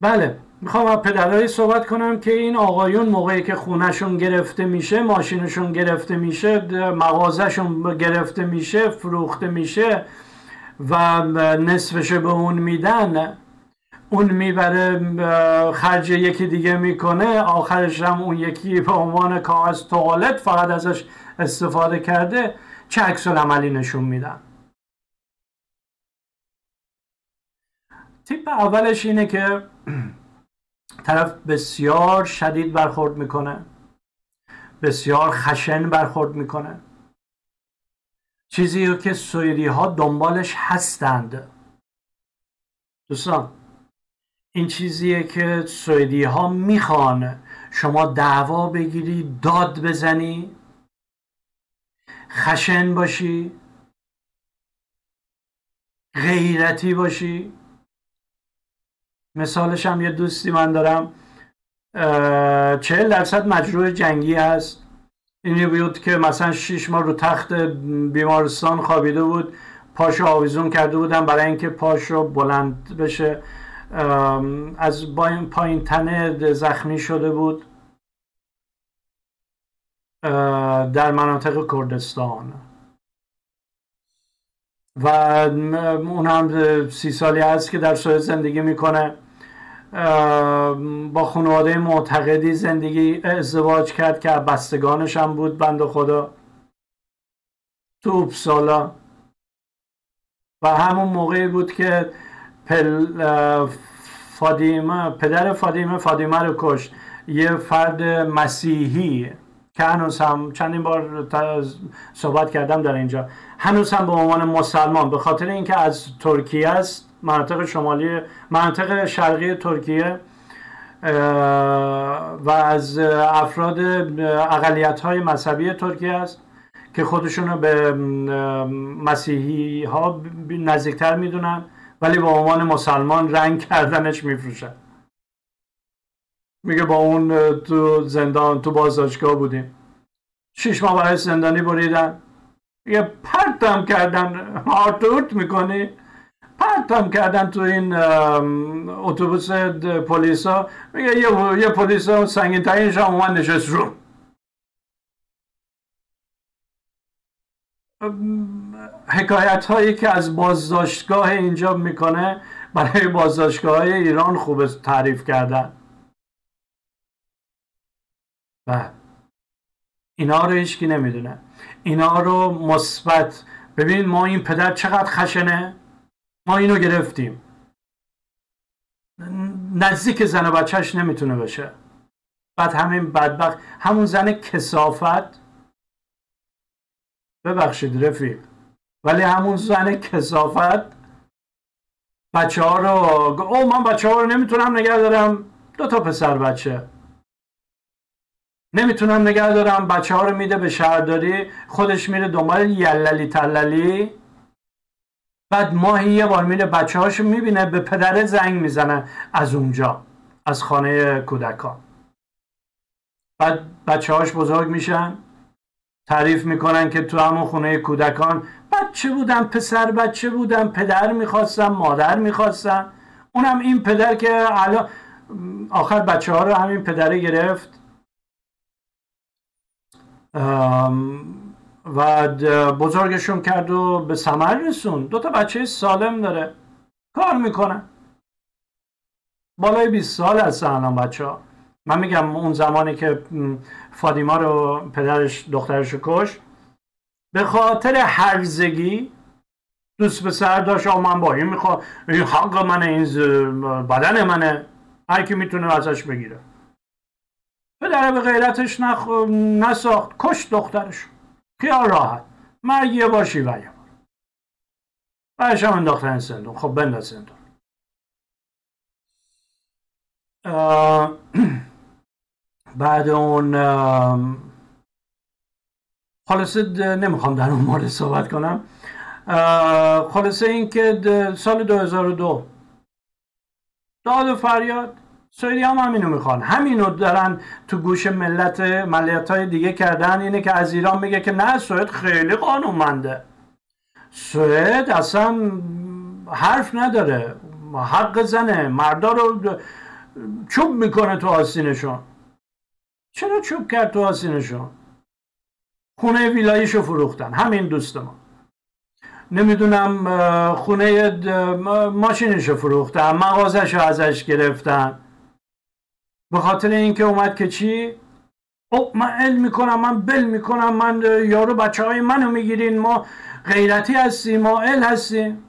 بله. می‌خوام از پدرهایی صحبت کنم که این آقایون موقعی که خونهشون گرفته میشه ماشینشون گرفته میشه مغازهشون گرفته میشه فروخته میشه و نصفش به اون میدن اون می‌بره خرج یکی دیگه می‌کنه آخرش هم اون یکی به عنوان کاغذ توالت فقط ازش استفاده کرده چه عکس عملی نشون میدن. تیپ اولش اینه که طرف بسیار شدید برخورد می‌کنه. بسیار خشن برخورد می‌کنه. چیزی رو که سویدی ها دنبالش هستند. دوستان این چیزیه که سویدی ها می‌خوان شما دعوا بگیری داد بزنی خشن باشی غیرتی باشی. مثالش هم یه دوستی من دارم. چهل درصد مجروح جنگی هست. اینی بود که مثلا شیش ماه رو تخت بیمارستان خوابیده بود پاشو آویزون کرده بودن برای اینکه پاشو بلند بشه. از پایین تنه زخمی شده بود. در مناطق کردستان. و اون هم سی سالی هست که در سوئد زندگی می‌کنه. با خانواده معتقدی زندگی ازدواج کرد که بستگانش هم بود بند خدا. تو اوپسالا و همون موقعی بود که پل فادیمه پدر فادیمه فادیمه رو کشت. یه فرد مسیحی که هنوز هم چندین بار صحبت کردم در اینجا. هنوز هم به عنوان مسلمان به خاطر اینکه از ترکیه است مناطق شمالی مناطق شرقی ترکیه و از افراد اقلیت های مذهبی ترکیه است که خودشون رو به مسیحی ها نزدیکتر می‌دونن ولی به عنوان مسلمان رنگ کردنش میفروشن. میگه با اون تو زندان تو بازداشتگاه بودیم. شیش ماه برای زندانی بریدن. یه پرتم کردن. هارتوت می‌کنی؟ پرتم کردن تو این اتوبوس پلیسا. میگه یه, یه پلیس سنگین ترینش هم اومد نشست رو. حکایت هایی که از بازداشتگاه اینجا می‌کنه برای بازداشتگاه های ایران خوب تعریف کردن. و اینا رو هیچکی نمی‌دونه. اینا رو مثبت. ببین ما این پدر چقدر خشنه. ما اینو گرفتیم. نزدیک زن و بچهش نمی‌تونه بشه. بعد همین بدبخت همون زن کسافت ببخشید رفیق ولی همون زن کسافت بچه ها رو او من بچه ها رو نمی‌تونم نگه دارم. دو تا پسر بچه. نمی‌تونم نگه دارم. بچه ها رو میده به شهرداری خودش میره دنبال یللی تللی. بعد ماهی یه بار میره بچه هاشو می‌بینه به پدر زنگ می‌زنه از اونجا از خانه کودکان. بعد بچه هاش بزرگ میشن تعریف می‌کنن که تو همون خونه کودکان بچه بودم پسر بچه بودم پدر می‌خواستم مادر می‌خواستم اونم این پدر که الان آخر بچه ها رو همین پدره گرفت. و بزرگشون کرد و به سمر رسون دو تا بچه سالم داره. کار می‌کنن بالای 20 سال هستن الان بچه ها من میگم اون زمانی که فادیما رو پدرش دخترش رو کش به خاطر هرزگی دوست به سر داشت من با این می‌خواد این حق منه این بدن منه. هر کی می‌تونه ازش بگیره. پدر به غیرتش نخ... نساخت. کش دخترش خیال راحت. مرگ یه باشی و یه بعدش هم انداختن سندون خب بنداز سندون بعد اون خلاصه نمی‌خوام در اون مورد صحبت کنم. خلاصه این که سال 2002 داد و فریاد سویدی هم همینو می‌خوان. همینو دارن تو گوش ملت ملیت های دیگه کردن. اینه که از ایران میگه که نه سوئد خیلی قانونمنده. سوئد اصلا حرف نداره. حق زنه. مردا رو چوب می‌کنه تو آسینشون چرا چوب کرد تو آسینشون خونه ویلاییشو فروختن. همین دوست ما نمی‌دونم خونه ماشینشو فروختن. مغازشو ازش گرفتن. به خاطر اینکه اومد که چی؟ او من علم می‌کنم من بل می‌کنم من یارو بچه های منو می‌گیرین ما غیرتی هستیم ما ال هستیم.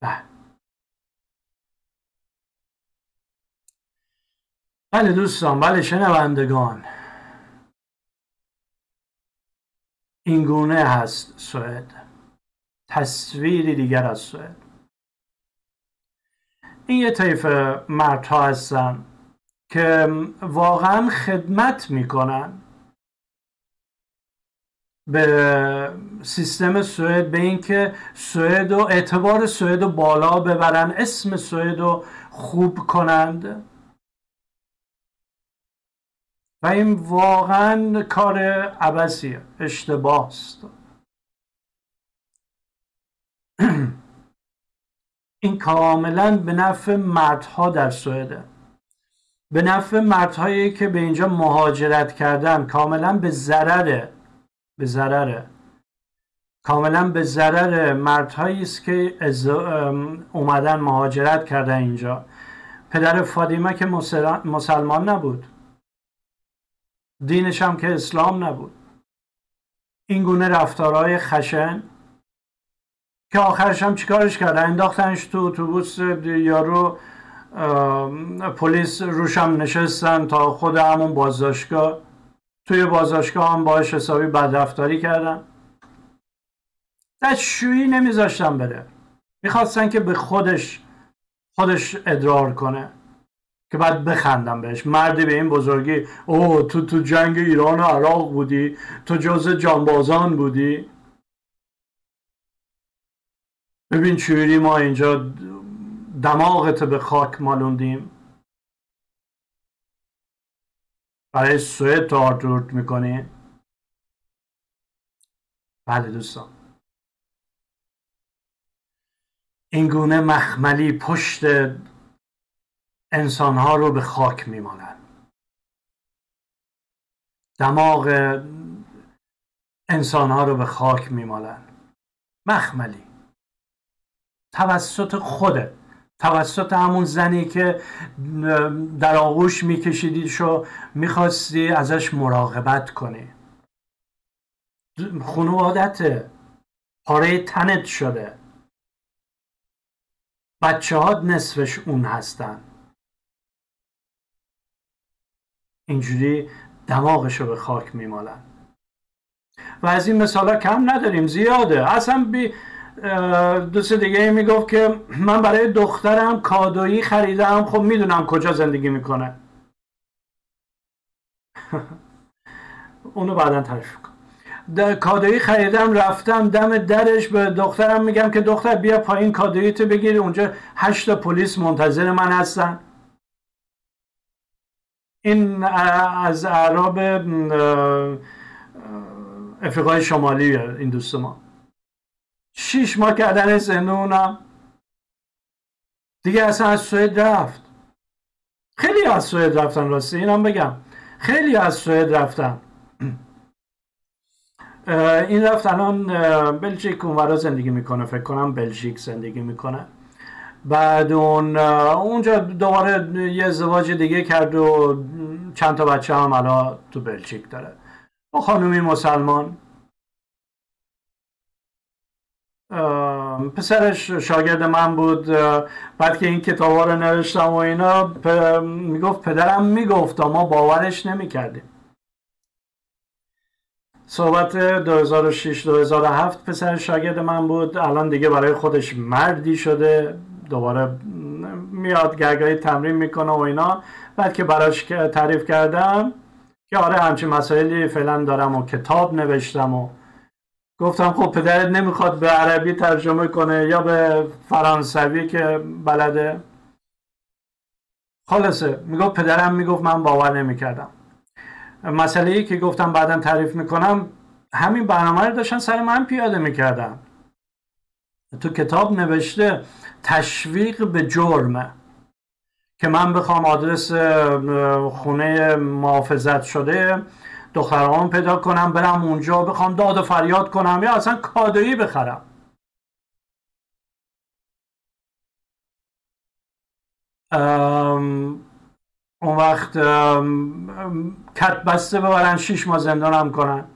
بله. بله دوستان بله شنوندگان. این گونه هست سوئد. تصویری دیگر از سوئد. این یه طیف مردها هستن که واقعا خدمت می‌کنن به سیستم سوئد به اینکه سوئد و اعتبار سوئد رو بالا ببرن اسم سوئد رو خوب کنند. و این واقعا کار عبسیه اشتباه است. این کاملا به نفع مردها در سوئده به نفع مردهایی که به اینجا مهاجرت کردن کاملا به ضرره. به ضرره. کاملا به ضرر مردهایی است که اومدن مهاجرت کردن اینجا. پدر فاطمه که مسلمان نبود. دینش هم که اسلام نبود. این گونه رفتارهای خشن که آخرش هم چیکارش کردن انداختنش تو اتوبوس یارو پلیس روشم نشستن تا خود همون بازداشتگاه. توی بازداشتگاه هم باش حسابی بدرفتاری کردن. شویی نمیذاشتن بره. می‌خواستن که به خودش خودش ادرار کنه که بعد بخندم بهش. مردی به این بزرگی او تو تو جنگ ایران و عراق بودی تو جز جانبازان بودی؟ ببین چوری ما اینجا دماغت به خاک مالوندیم برای سوئد تو آرتورت می‌کنی. بله دوستان. این گونه مخملی پشت انسانها رو به خاک میمالن دماغ انسانها رو به خاک میمالن. مخملی. توسط خوده توسط همون زنی که در آغوش میکشیدیش و می‌خواستی ازش مراقبت کنی. خانوادت پاره تنت شده. بچه ها نصفش اون هستن. اینجوری دماغش رو به خاک میمالن. و از این مثال کم نداریم. زیاده. اصلا بی دوست دیگه می‌گفت که من برای دخترم کادویی خریدم. خب می‌دونم کجا زندگی می‌کنه. اونو بعدا تعریف کن کادویی خریدم رفتم دم درش. به دخترم میگم که دختر بیا پایین کادویی تو بگیری. اونجا هشت پلیس منتظر من هستن. این از اعراب افریقای شمالی این دوست ما. شیش ماه کردن زندونم دیگه اصلا از سوئد رفت. خیلی از سوئد رفتن راستی اینم بگم. خیلی از سوئد رفتن. این رفت الان بلژیک اونورا زندگی می‌کنه فکر کنم بلژیک زندگی می‌کنه. بعد اون اونجا دوباره یه ازدواج دیگه کرد و چند تا بچه هم الان تو بلژیک داره. با خانومی مسلمان. پسرش شاگرد من بود بعد که این کتاب رو نوشتم و اینا می‌گفت پدرم می‌گفت ما باورش نمی‌کردیم. صحبت 2006-2007 پسر شاگرد من بود. الان دیگه برای خودش مردی شده دوباره میاد گرگایی تمرین می‌کنه و اینا. بعد که براش تعریف کردم که آره همچین مسائلی فعلا دارم و کتاب نوشتم و گفتم خب پدرت نمی‌خواد به عربی ترجمه کنه یا به فرانسوی که بلده؟ خلاصه می‌گفت پدرم می‌گفت من باور نمی‌کردم. مسئله ای که گفتم بعدا تعریف می‌کنم همین برنامه رو داشتن سر من پیاده می‌کردم تو کتاب نوشته تشویق به جرمه که من بخوام آدرس خونه محافظت شده دختران پیدا کنم برم اونجا بخوام داد و فریاد کنم یا اصلا کادویی بخرم. اون وقت کت بسته ببرن شیش ماه زندانم کنن.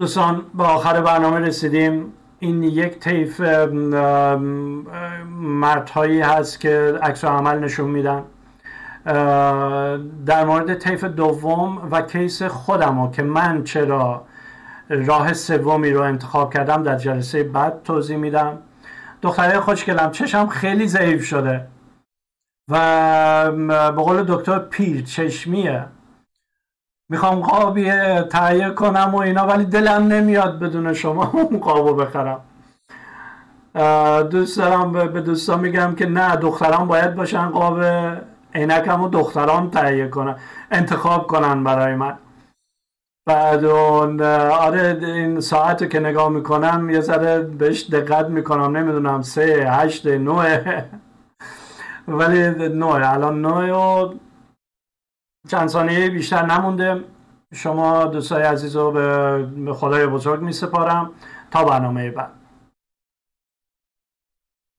دوستان به آخر برنامه رسیدیم. این یک طیف مردهایی هست که عکس عمل نشون میدن. در مورد طیف دوم و کیس خودم که من چرا راه سومی رو انتخاب کردم در جلسه بعد توضیح میدم. دختره خوشگلم چشم خیلی ضعیف شده و به قول دکتر پیر چشمیه. می‌خوام قابی تهیه کنم و اینا ولی دلم نمیاد بدون شما اون قابو بخرم. دوست دارم به دوستان میگم که نه دختران باید باشن قاب عینکم و دختران تهیه کنن انتخاب کنن برای من. بعد اون آره این ساعت که نگاه می‌کنم یه ذره بهش دقت می‌کنم نمی‌دونم سه هشت نوه. ولی نوه الان نوه و چند ثانیه بیشتر نمونده. شما دوستای عزیز رو به خدای بزرگ می سپارم تا برنامه بعد.